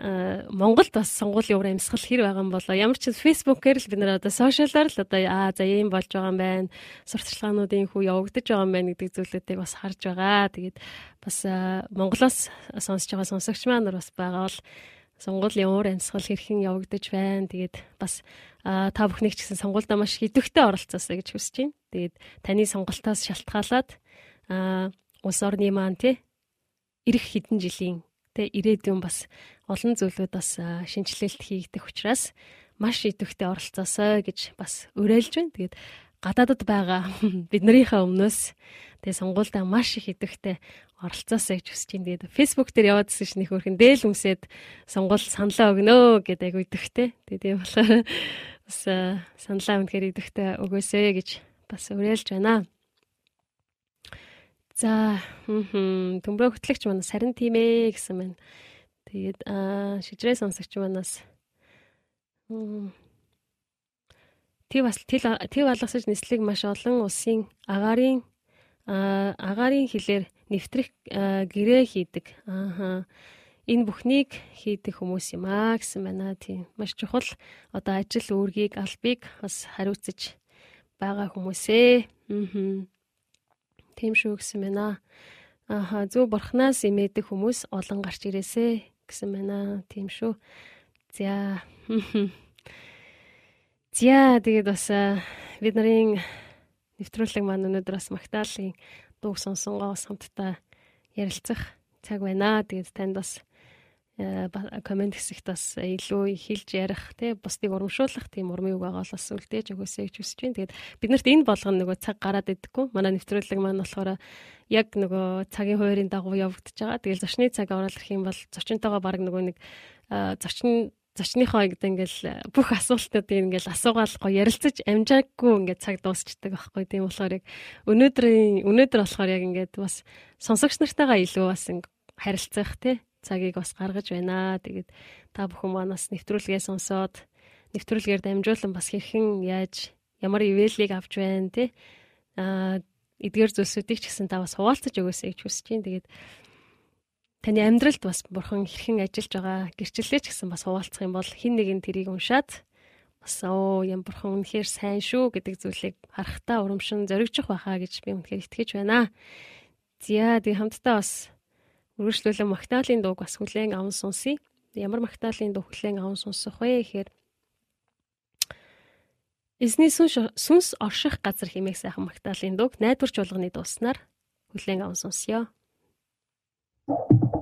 Монголд бас сонгуулийн уур амьсгал хэр байгаа юм болоо ямар ч фэйсбүүкээр л бид нэр одоо сошиалаар л одоо аа за ийм болж байгаа юм байна. Сурталчилгаануудын хүү явагдаж байгаа юм байна гэдэг зүйлүүдийг бас харж байгаа. Тэгээд бас Монголоос сонсож байгаа сонсогч маань бас байгаа бол сонгуулийн уур амьсгал хэрхэн явагдаж байна. Тэгээд бас та бүхнийг ч гэсэн сонгуульдаа маш идэвхтэй оролцоосоо гэж хүсэж байна. Тэгээд таны сонголтоос шалтгаалаад улс орны маань тий ирэх хэдэн жилийн тий ирээдүйн бас олон зүйлүүд бас шинжилэлт хийгдэх учраас маш идэвхтэй оролцоосоо гэж бас уриалж байна. Тэгээд гадаадд байгаа <laughs> биднэрийнхээ өмнөөс тэгээ сонгуульдаа маш их идэвхтэй оролцоосоо гэж хүсэж байна. Тэгээд фэйсбુક дээр яваадсэн чинь их хөрхэн дээл өмсөд сонгуул саналаа өгнө гэдэг айгу идэвхтэй. Тэгээд тийм болохоор <laughs> бас саналаа үнэхээр идэвхтэй өгөөсэй гэж бас уриалж байна. За төмбөө хөтлөгч манай сарин тийм ээ гэсэн байна. Тэгээд шижрээ сонсогч манаас Тэг бас тэл тэг алгасаж нислэг маш олон улсын агарын агарын хилээр нэвтрэх гэрээ хийдэг. Ааха. Энэ бүхнийг хийдэг хүмүүс юм аа гэсэн байна. Тийм. Маш чухал одоо ажил үүргийг албыг бас хариуцж байгаа хүмүүсээ. Аа. Тийм шүү гэсэн байна. Ааха. Зөв бурхнаас имээдэг хүмүүс олон гарч ирээсэ гэсэн байна. Тийм шүү. За. <laughs> За тэгээд бас бид нарын нэвтрүүлэг маань өнөөдөр бас Магдалины дуу сонсонгоо хамтдаа ярилцах цаг байна. Тэгээд танд бас комент хэсэгт бас илүү хэлж ярих тий бусдыг урамшуулах тийм урмын үг байгаа бол бас үлдээж өгөөсэй гэж хүсэж байна. Тэгээд биднэрт энэ болгоно нөгөө цаг гараад идэггүй. Манай нэвтрүүлэг маань болохоор яг нөгөө цагийн хуурийн дагуу явагдаж байгаа. Тэгэл зочны цаг оруулах юм бол зочинтойгоо баг нөгөө нэг зочин зочныхоо гэдэг ингээл э, бүх асуултуудыг ингээл асуугаал го ярилцаж амжаагүй ингээд цаг дуусчдаг байхгүй тийм болохоор яг өнөөдрийн өнөөдөр болохоор яг ингээд бас сонсогч нартайгаа илүү бас харилцах тий цагийг бас гаргаж байна. Тэгээд та бүхэн манаас нэвтрүүлгээ сонсоод нэвтрүүлгээр дамжуулан бас хэрхэн яаж ямар ивэлийг авч байна тий а эдгээр зүйлсүүдийг ч гэсэн та бас хуваалцаж өгөөсэй гэж хүсэж байна. Тэгээд таны амьдралд бас бурхан хэрхэн ажиллаж байгаа гэрчлэлээ ч гэсэн бас хуваалцах юм бол хин нэгэн тэрийг уншаад бас оо юм бурхан үнэхээр сайн шүү гэдэг зүйлийг харахтаа урамшин зоригжих байхаа гэж би үнэхээр итгэж байна. Зя тэг хамтдаа бас үргэлжлүүлэн Магдалины дууг бас хүлээн аван сонсъё. Ямар Магдалины дуу хүлээн аван сонсох вэ гэхээр Эзний сүнс орших газар хэмээх сайхан Магдалины дууг найдварч болгоны дууснаар хүлээн аван сонсъё. Thank you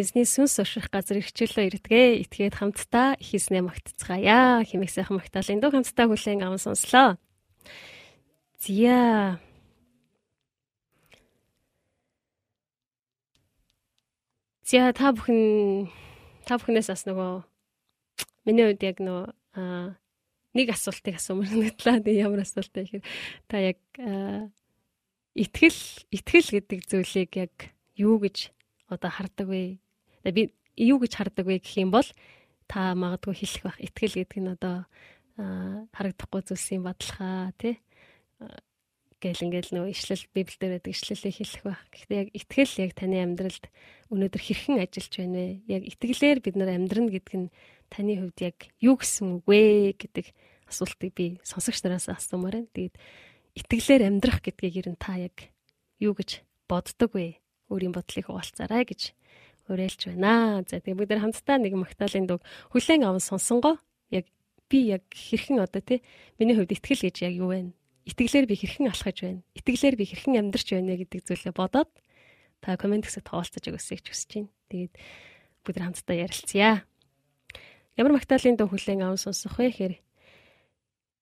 эзний сүнс урших газар ирчлөө ирдгээ. Итгээд хамтдаа их эзнээ магтцгаая. Химэг сайхан магтаалын дуу хамтдаа хүлээн аван сонслоо. Зя. Зя та бүхэн та бүхнээс бас нөгөө миний хувьд яг нөгөө нэг асуултыг асуумаар нэгдлээ. Тэгээ ямар асуулт вэ гэхээр та яг итгэл итгэл гэдэг зүйлийг яг юу гэж одоо хардаг вэ? Би юу гэж хардаг вэ гэх юм бол та магадгүй хэлэх бах итгэл гэдэг нь одоо харагдахгүй зүйлсийн бадлахаа тий гэл ингээл нөгөө ишлэл библиэлд байдаг ишлэлийг хэлэх байх. Гэхдээ яг итгэл яг таны амьдралд өнөөдөр хэрхэн ажиллаж байна вэ? Яг итгэлээр бид нар амьдрна гэдэг нь таны хувьд яг юу гэсэн үг вэ гэдэг асуултыг би сонсогч нараас асуумаар байна. Тэгээд итгэлээр амьдрах гэдгийг ер нь та яг юу гэж боддог вэ? Өөрийн бодлыг хуваалцаарай гэж уриалж байна. За тэгээд бид нар хамтдаа нэг магтаалын дуг хүлээн аван сонсонгоо яг би яг хэрхэн одоо тий миний хувьд итгэл гэж яг юу вэ? Итгэлээр би хэрхэн алхаж байна? Итгэлээр би хэрхэн амьдарч байна гэдэг зүйлээ бодоод та комент хэсэгт хаваалцаж өгөхийг хүсэж байна. Тэгээд нар хамтдаа ярилцъя. Ямар магтаалын дуу хүлээн аван сонсох вэ гэхээр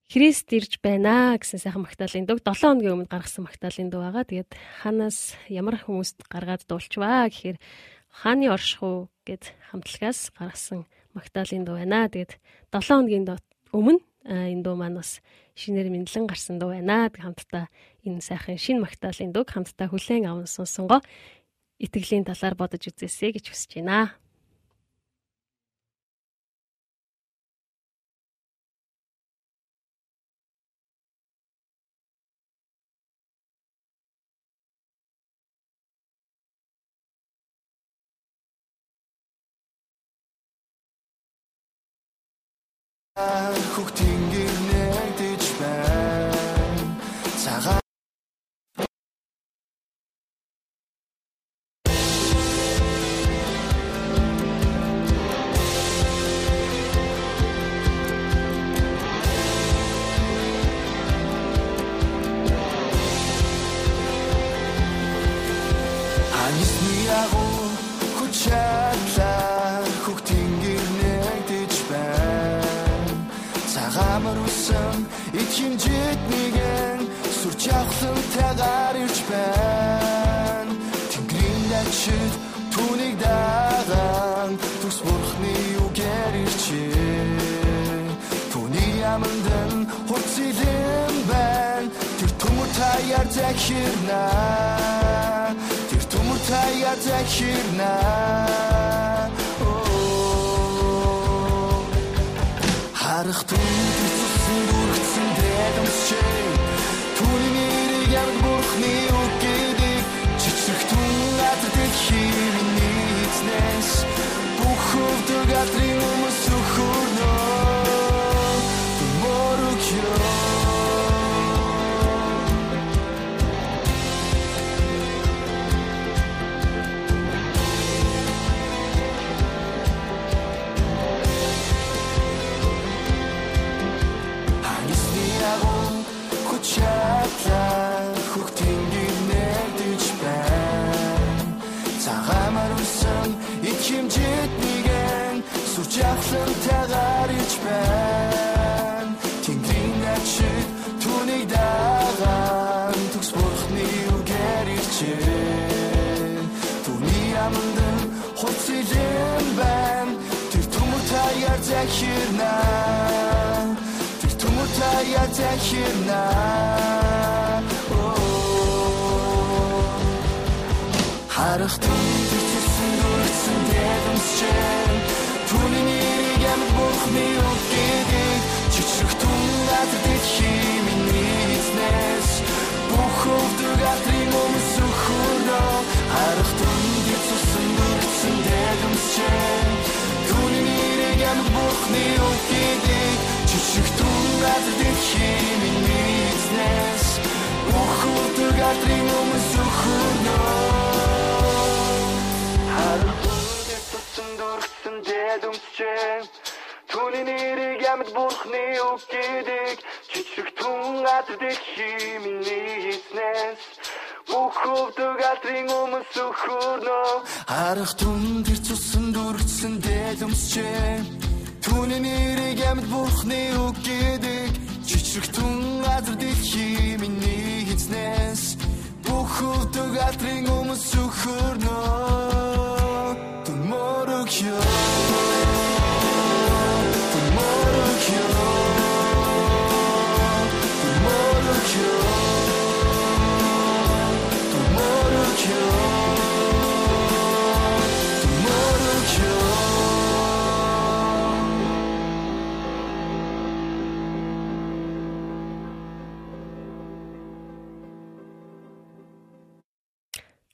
Христ ирж байна гэсэн сайхан магтаалын дуу 7 хоногийн өмнө гаргасан магтаалын дуу байгаа. Тэгээд ханаас ямар хүмүүст гаргаад дуулчваа гэхээр хааны орших уу гэд хамтлагаас гаргасан магтаалын дуу байна. Тэгээд 7 хоногийн өмнө энэ дуу маань бас шинээр мэдлэн гарсан дуу байна. Тэг хамтдаа энэ сайхан шин магтаалын дууг хамтдаа хүлээн аван сонсонгоо итгэлийн талаар бодож үзээсэй гэж хүсэж байна. Сурч явхлан тагаар ич байна. Тэнгэрийн ачид түүнийг дагаан төгс бурхны үгээр ирчээ. Түүний амандан хуцилэн байна. Тэр төмөр таяар захирна Тэр төмөр таяар захирна Харах түнтэй чисэн дүрсэн дэдэмсчээ Түүний нэрийг бурхны үг гэдэг түн газар дэлхий миний эзнээс Бүх өвдөг атрын өмс өхөрнө Харах түнтэй чисэн дүрсэн дэдэмсчээ Түүний нэрийг амьд бурхны үг гэдэг түн газар дэлхий миний эзнээс Бүх өвдөг атрын өмс өхөрнө Түүний нэрийг амьд бурхны үг гэдэг. Чичрэх түн газар дэлхий миний эзнээс Бүх өвдөг алдрын өмс өхөрнө. Харах түн тэр цусан дүрцэн дэдэмсчээ Түүний нэрийг амьд бурхны үг гэдэг. Чичрэх түн газар дэлхий миний эзнээс Бүх өвдөг алдрын өмс өхөрнө. Tomorrow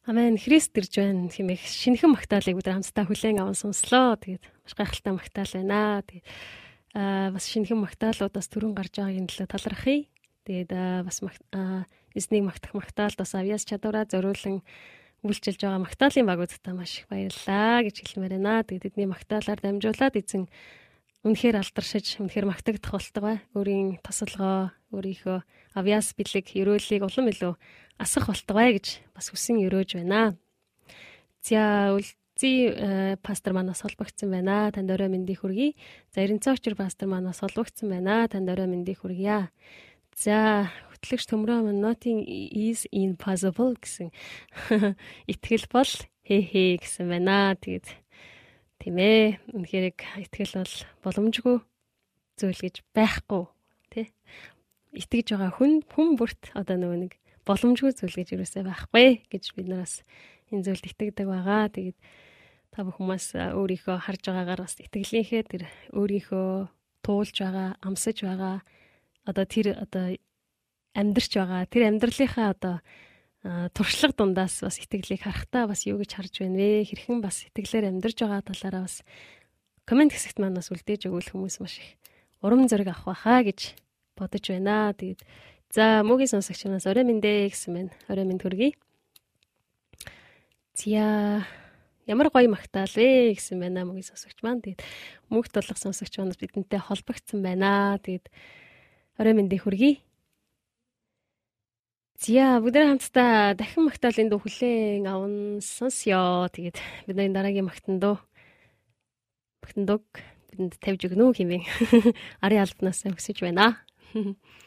Амен Христ ирж байна хэмээх шинэхэн магтаалыг бид хамтдаа хүлээн аван сонслоо. Тэгээд маш гайхалтай магтаал байна. Тэгээд аа бас шинэхэн магтаалуудаас төрөн гарч байгаагийн төлөө талархъя. Тэгээд аа бас эзнийг магтах магтаалд бас авьяас чадвараа зориулан үйлчилж байгаа магтаалын багуудтай маш их баярлалаа гэж хэлмээр байна. Тэгээд эдний магтаалаар дамжуулаад эзэн үнэхээр алдаршиж үнэхээр магтагдах болтугай. Өөрийн тасалгоо, өөрийнхөө авьяас бэлэг, ерөөлийг улам илүү асах болтугай гэж бас хүсэн өрөөж байна. За үлзий пастор манаас холбогдсон байна. Танд орой мэндийг хүргэе. За Эренцоочр пастор манаас холбогдсон байна. Танд орой мэндийг хүргье. За хөтлөгч төмрөө nothing is impossible гэсэн <laughs> итгэл бол хээ хээ гэсэн байна. Тэгээд тийм ээ. Үнэхээр итгэл бол боломжгүй зүйл гэж байхгүй тий. Итгэж байгаа хүн хүн бүрт одоо нөгөө нэг боломжгүй зүйл гэж юусаа байхгүй гэж бид нараас энэ зүйлд итгэдэг байгаа. Тэгээд та бүхэн бас өөрийнхөө харж байгаагаар бас итгэлийнхээ тэр өөрийнхөө туулж байгаа, амсаж байгаа одоо тэр одоо амьдрч байгаа. Тэр амьдралынхаа одоо туршлага дундаас бас итгэлийг харахтаа бас юу гэж харж байна вэ? Хэрхэн бас итгэлээр амьдрж байгаа талаараа бас комент хэсэгт манаас үлдээж өгвөл хүмүүс маш их урам зориг авах байхаа гэж бодож байна. Тэгээд за мөгийн сонсогч манаас орой мэндэ гэсэн байна. Орой мэнд хүргэе. Зя ямар гоё магтаал вэ гэсэн байна мөгийн сонсогч маань. Тэгээд мөнх толгох сонсогч манаас бидэнтэй холбогдсон байна. Тэгээд орой мэндэ хүргэе. Зя бүгдээ хамтдаа дахин магтаалын дуу хүлээн аван сонсё. Тэгээд бидний дараагийн магтан дуу магтан дуу бидэнд тавьж өгнө хэмээн <laughs> арын албанаас хүсэж байна. <laughs>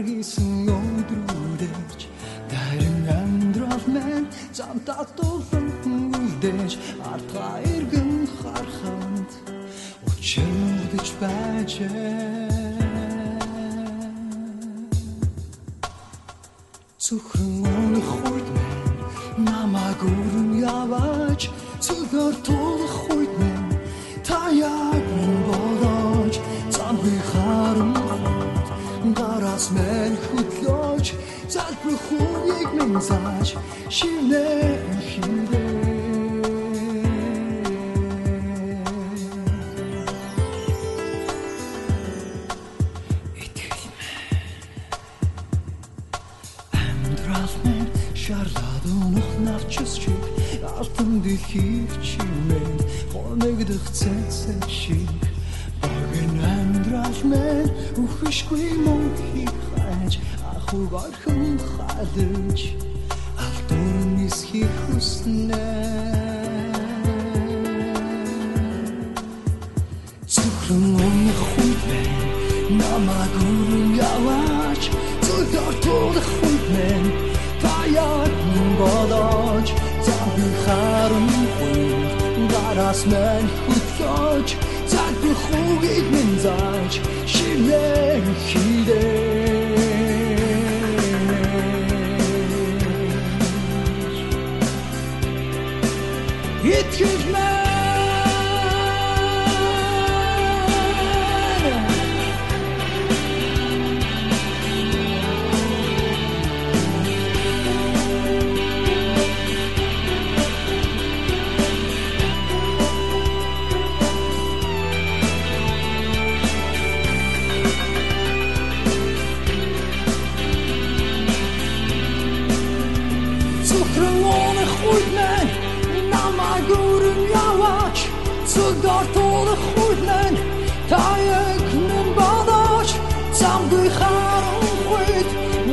нар хийсэн өдрүүдэж Дайрын амьдрал мен зам татуулан үлдээж артгаа иргэн хараханд учирдэж байжээ нисхийг хүснэ Зөвхөн өмнөх үед минь намайг Зөвдор тулах үед мэн та яг минь бодооч Замгүй харанхуйд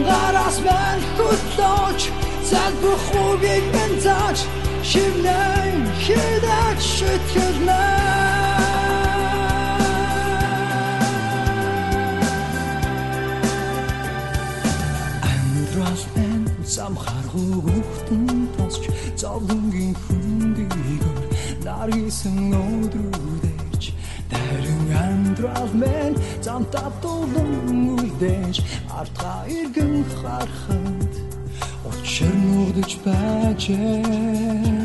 гараас мэн хөтлөөч Залбир хүүгийг мэн зааж Шивнэн хидач Амьдрал мен зам харгуу гүхтэн тосч хүндийгөр нар хийсэн өдрүүдэж Дайрын амьдрал мен зам татуулан үлдээж артгаа иргэн харахад учир нүдэж байжээ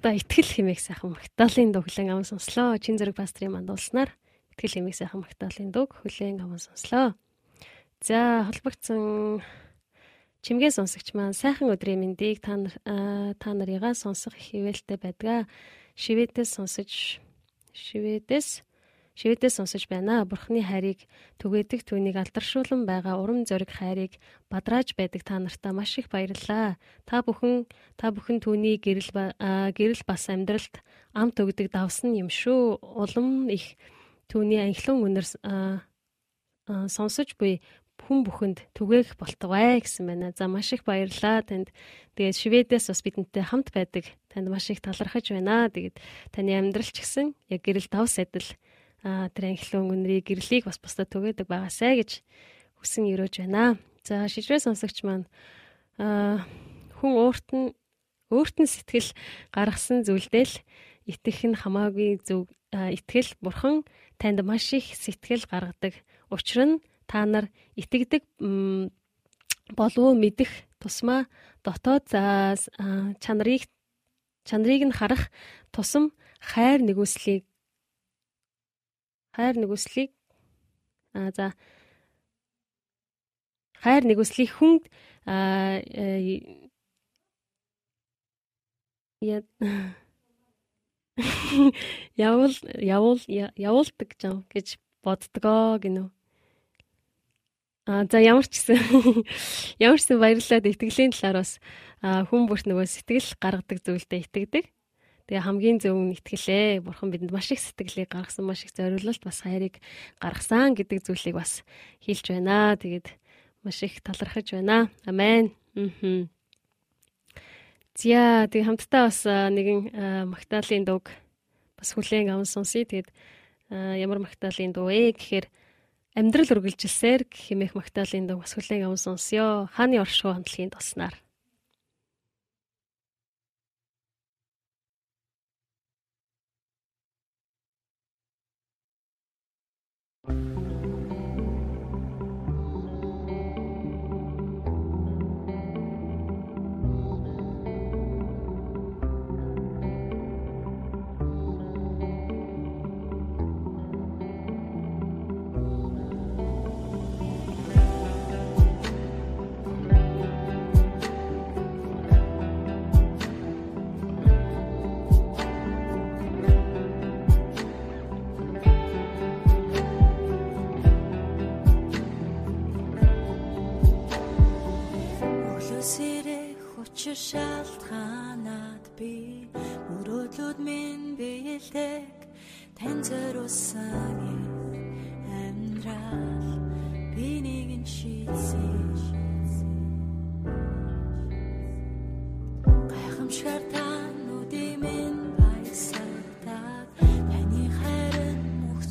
бүгд хамтдаа ихтгэл хэмээх сайхан магтаалын дуу хүлээн аван сонслоо. Чин зэрэг пастрын манд уулснаар ихтгэл хэмээх сайхан магтаалын дуу хүлээн аван сонслоо. За холбогдсон чимгээ сонсогч маань сайхан өдрийн мэндийг та нар та нарыгаа сонсох хിവэлтэй байдгаа. Шивэдээс сонсож шивэдээс шивэдээс сонсож байна. Бурхны хайрыг түгээдэг түүнийг алдаршуулан байгаа урам зориг хайрыг бадрааж байдаг та нартаа маш их баярлалаа. Та бүхэн та бүхэн түүний гэрэл гэрэл бас амьдралд амт өгдөг давсан юм шүү. Улам их түүний анхлан үнэр сонсож буй хүн бүхэнд түгээх болтугай гэсэн байна. За маш их баярлалаа танд. Тэгээд Шведээс бас бидэнтэй хамт байдаг. Танд маш их талархаж байна. Тэгээд таны амьдрал ч гэсэн яг гэрэл давс адил тэр анхлын үнрийг гэрлийг бас бусдад түгээдэг байгаасай гэж хүсэн өрөөж байна. За шижрээ сонсогч маань аа хүн уурт нь өөрт нь сэтгэл гаргасан зүйлдэл итгэх нь хамаагүй зөв итгэл бурхан танд маш их сэтгэл гаргадаг. Учир нь та нар итгэдэг болов мэдэх тусмаа дотоод чанарыг чанарыг нь харах тусам хайр нэгүслийг хайр нэгүслийг аа за хайр нэгүслийг хүнд аа я <laughs> явуул явуул явуулдаг жаа гэж боддгоо гинөө. А за ямар ч гэсэн <laughs> ямар ч гэсэн баярлалаа итгэлийн талаар бас хүн бүрт нөгөө сэтгэл гаргадаг зүйлдээ итгэдэг. Тэгээ хамгийн зөв нь итгэлээ. Бурхан бидэнд маш их сэтгэлийг гаргасан, маш их зориулалт бас хайрыг гаргасан гэдэг зүйлийг бас хэлж байна. Тэгээд маш их талархаж байна. Амен. Аа. Зя тэг хамтдаа бас нэгэн магтаалын дуг бас хүлээн аван сонсъё. Тэгээд ямар магтаалын дуу вэ гэхээр амьдрал үргэлжилсээр хэмээх магтаалын дуу бас хүлээн аван сонсъё. Хааны оршуу хамтлагийн тоснаар. Учир мөрөөдлөд минь биелдэг тань зориулсан амьдрал. Би нэгэн шийдсэн гайхамшигар тануудын минь баясагдаг таны хайрын мөх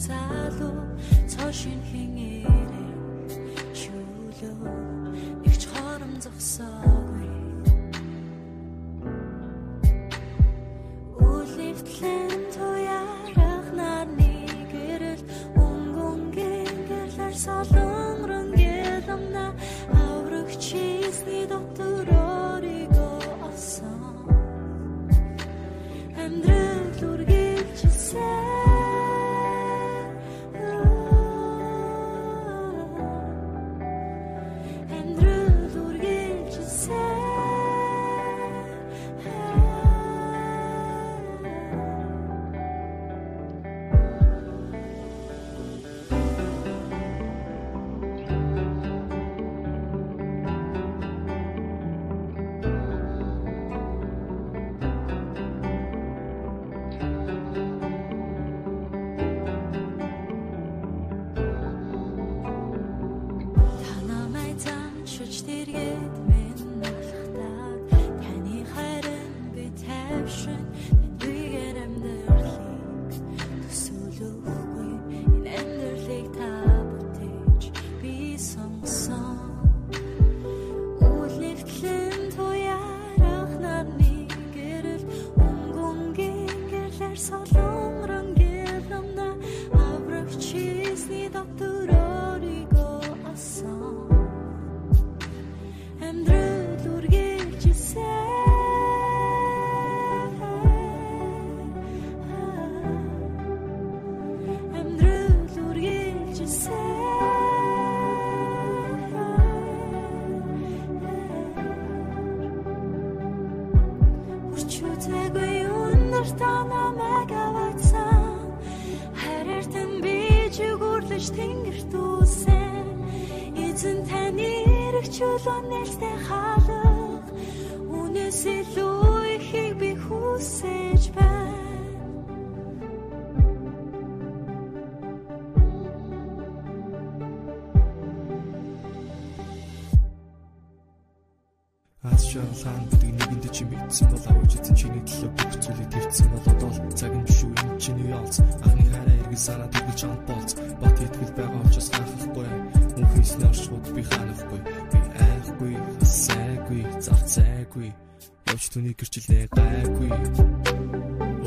гэрчлээ гайгүй.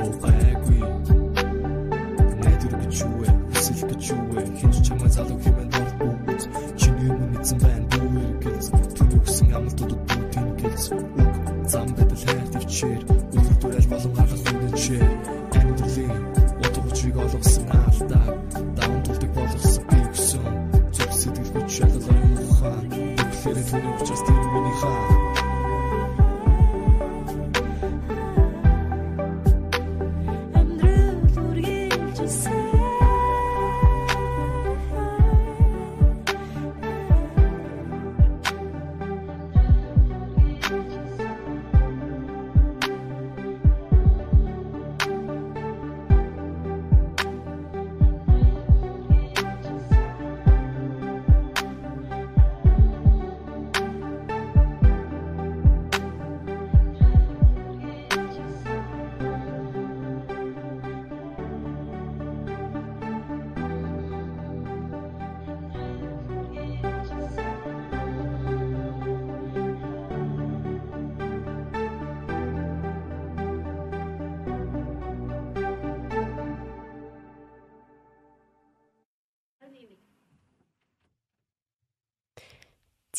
Оо гайгүй. Найдвар гэж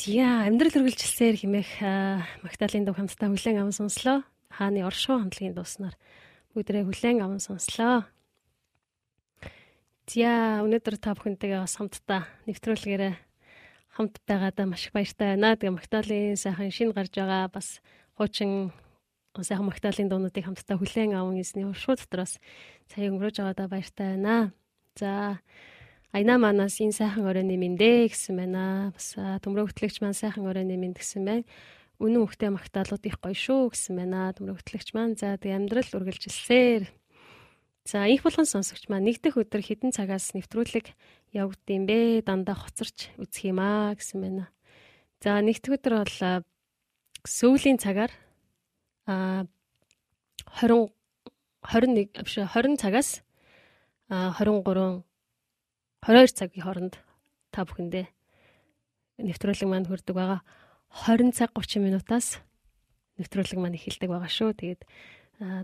Зя амьдрал үргэлжилсээр химэх Магдалины дуу хамтдаа хүлэн аван сонслоо. Хааны оршуу хамтлагийн дууснаар бүгдээ хүлэн аван сонслоо. Зя өнөөдөр та бүхэнтэйгээ бас хамтдаа нэвтрүүлгээрээ хамт байгаадаа маш их баяртай байна. Тэгээ Магдалины сайхан шинэ гарч байгаа бас хуучин сайхан Магдалины дуунуудыг хамтдаа хүлэн аван эзний оршуу дотроос цай өнгөрөөж байгаадаа баяртай байна. За Айна манаас энэ сайхан оройны мэндэ гэсэн байна. Бас төмрөө хөтлөгч маань сайхан оройны мэнд гэсэн байна. Үнэн хөхтэй магтаалууд их гоё шүү гэсэн байна. Төмрөө хөтлөгч маань за тэг амьдрал үргэлжилсээр. За их болгон сонсогч маань нэг дэх өдөр хідэн цагаас нэвтрүүлэг явагдсан бэ. Дандаа хоцорч үзэх юм аа гэсэн байна. За нэгдүгээр өдөр бол а, сүүлийн цагаар а 20 21 биш 20 цагаас а 23 22 цагийн хооронд та бүхэндээ нэвтрүүлэг маань хүрдэг байгаа. 20 цаг 30 минутаас нэвтрүүлэг маань эхэлдэг байгаа шүү. Тэгээд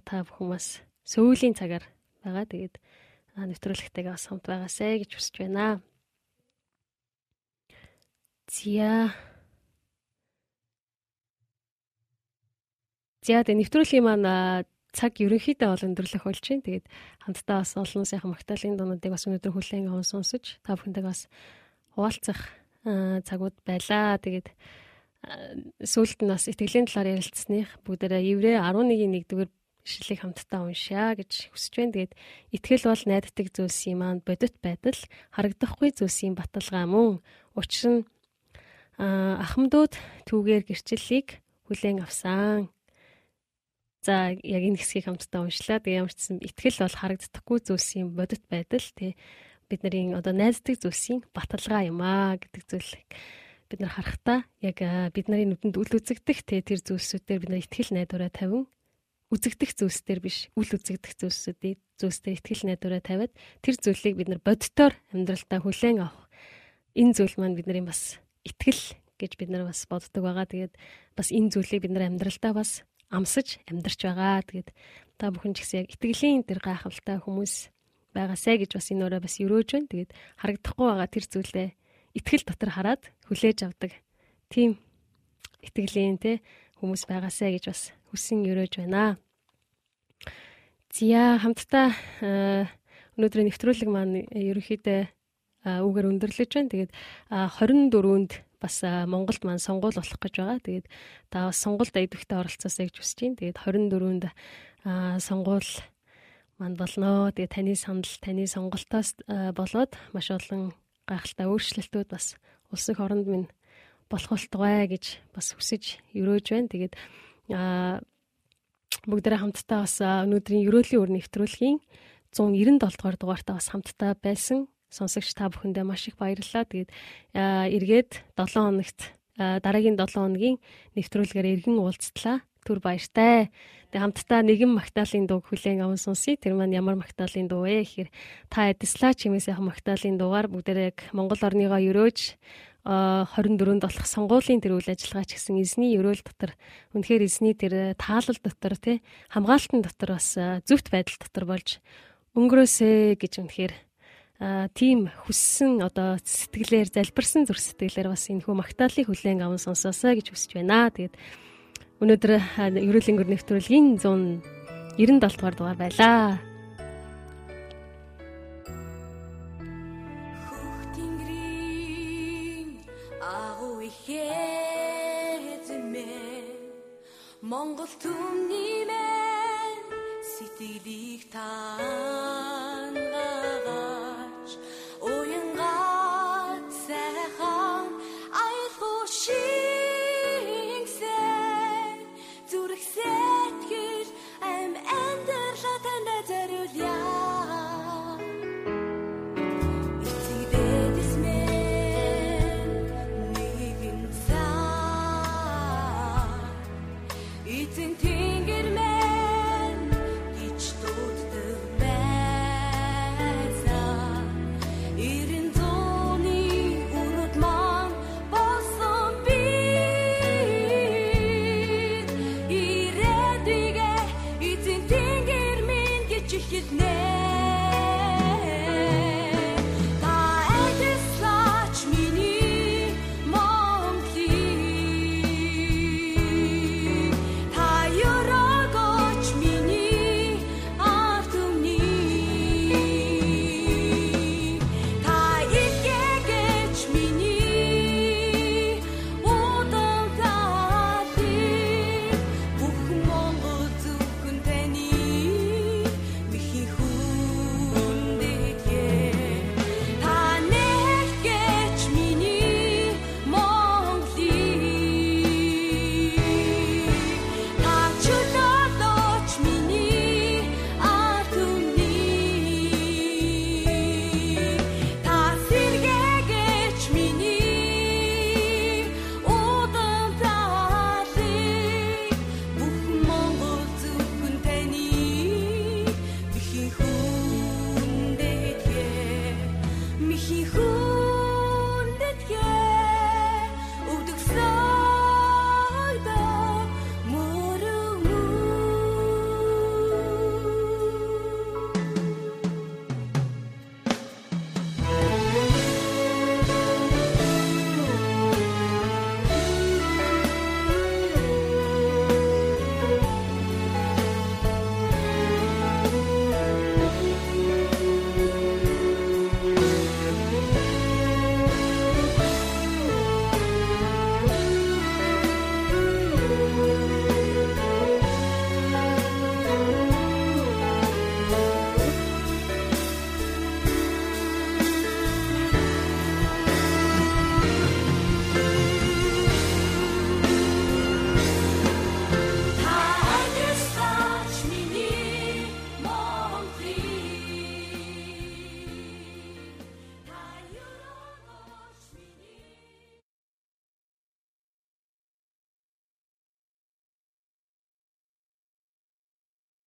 та бүхэн бас сүүлийн цагаар байгаа. Тэгээд нэвтрүүлэгтэйгээ бас хамт байгаасай гэж хүсэж байна. Зя. За тэгээд нэвтрүүлгийн маань аа, цаг ерөнхийдөө бол өндөрлөх болж байна. Тэгээд хамтдаа бас олон сайхан магтаалын дуунуудыг бас өнөөдөр хүлээн аван сонсож та бүхэнтэйг бас хуваалцах аа, цагууд байлаа. Тэгээд аа, сүүлд нь бас итгэлийн талаар ярилцсаных бүгдээрээ Еврэ 11-ийн 1-р ишлэлийг хамтдаа уншаа гэж хүсэж байна. Тэгээд итгэл бол найддаг зүйлсийн маань бодит байдал харагдахгүй зүйлсийн баталгаа мөн. Учир нь аа, ахмадууд түүгээр гэрчлэлийг хүлээн авсан. За яг энэ хэсгийг хамтдаа уншлаа. Тэгээ ямар ч гэсэн итгэл бол харагддаггүй зүйлсийн бодит байдал тий бидний одоо найздаг зүйлсийн баталгаа юм аа гэдэг зүйлийг бид нар харахтаа яг бид нарын нүдэнд үл үзэгдэх тий тэр зүйлсүүдээр бид нар итгэл найдвараа тавин үзэгдэх зүйлсээр биш үл үзэгдэх зүйлсүүдийг зүйлсээр итгэл найдвараа тавиад тэр зүйлийг бид нар бодитоор амьдралтаа хүлээн авах энэ зүйл маань бидний бас итгэл гэж бид нар бас боддог байгаа. Тэгээд бас энэ зүйлийг бид нар амьдралтаа бас амсаж амьдарч байгаа. Тэгээд та бүхэн ч гэсэн яг итгэлийн тэр гайхалтай хүмүүс байгаасай гэж бас энэ өрөө бас өрөөж байна. Тэгээд харагдахгүй байгаа тэр зүйлээ итгэл дотор хараад хүлээж авдаг. Тийм итгэлийн те хүмүүс байгаасай гэж бас хүсэн өрөөж байна. Зя хамтдаа өнөөдрийн нэвтрүүлэг маань ерөнхийдөө үгээр өндөрлөж байна. Тэгээд 24-нд бас Монголд маань сонгуул болох гэж байгаа. Тэгээд та бас сонгуульд идэвхтэй оролцоосэй гэж хүсэж байна. Тэгээд 24-нд сонгуул манд болно. Тэгээд таны санал, таны сонголтоос болоод маш олон гайхалтай өөрчлөлтүүд бас улсын хоронд минь болох болтугай гэж бас хүсэж өрөөж байна. Тэгээд бүгдээрээ хамтдаа бас өнөөдрийн ерөөлийн өр нэвтрүүлгийн 197 дугаар дугаартаа бас хамтдаа байсан сонсогч та бүхэндээ маш их баярлалаа. Тэгээд эргээд 7 хоногт дараагийн 7 хоногийн нэвтрүүлгээр эргэн уулзтлаа. Түр баяртай. Тэгээд хамтдаа нэгэн магтаалын дуу хүлээн аван сонсъё. Тэр маань ямар магтаалын дуу вэ гэхээр та эдслаа чимээс яхан магтаалын дуугаар бүгдээ яг Монгол орныгоо өрөөж 24-нд болох сонгуулийн тэр үйл ажиллагаа ч гэсэн эзний өрөөл дотор үнэхээр эзний тэр таалал дотор тий хамгаалтын дотор бас зөвхт байдал дотор болж өнгөрөөсэй гэж үнэхээр тийм хүссэн одоо сэтгэлээр залбирсан зүрх сэтгэлээр бас энэ хөө магтаалыг хүлээн аван сонсоосоо гэж хүсэж байна. Тэгээд өнөөдөр ерөөлөнгөр нэвтрүүлгийн 197 дугаар дугаар байлаа. Монгол түмний мэн сэтгэлийг таангаач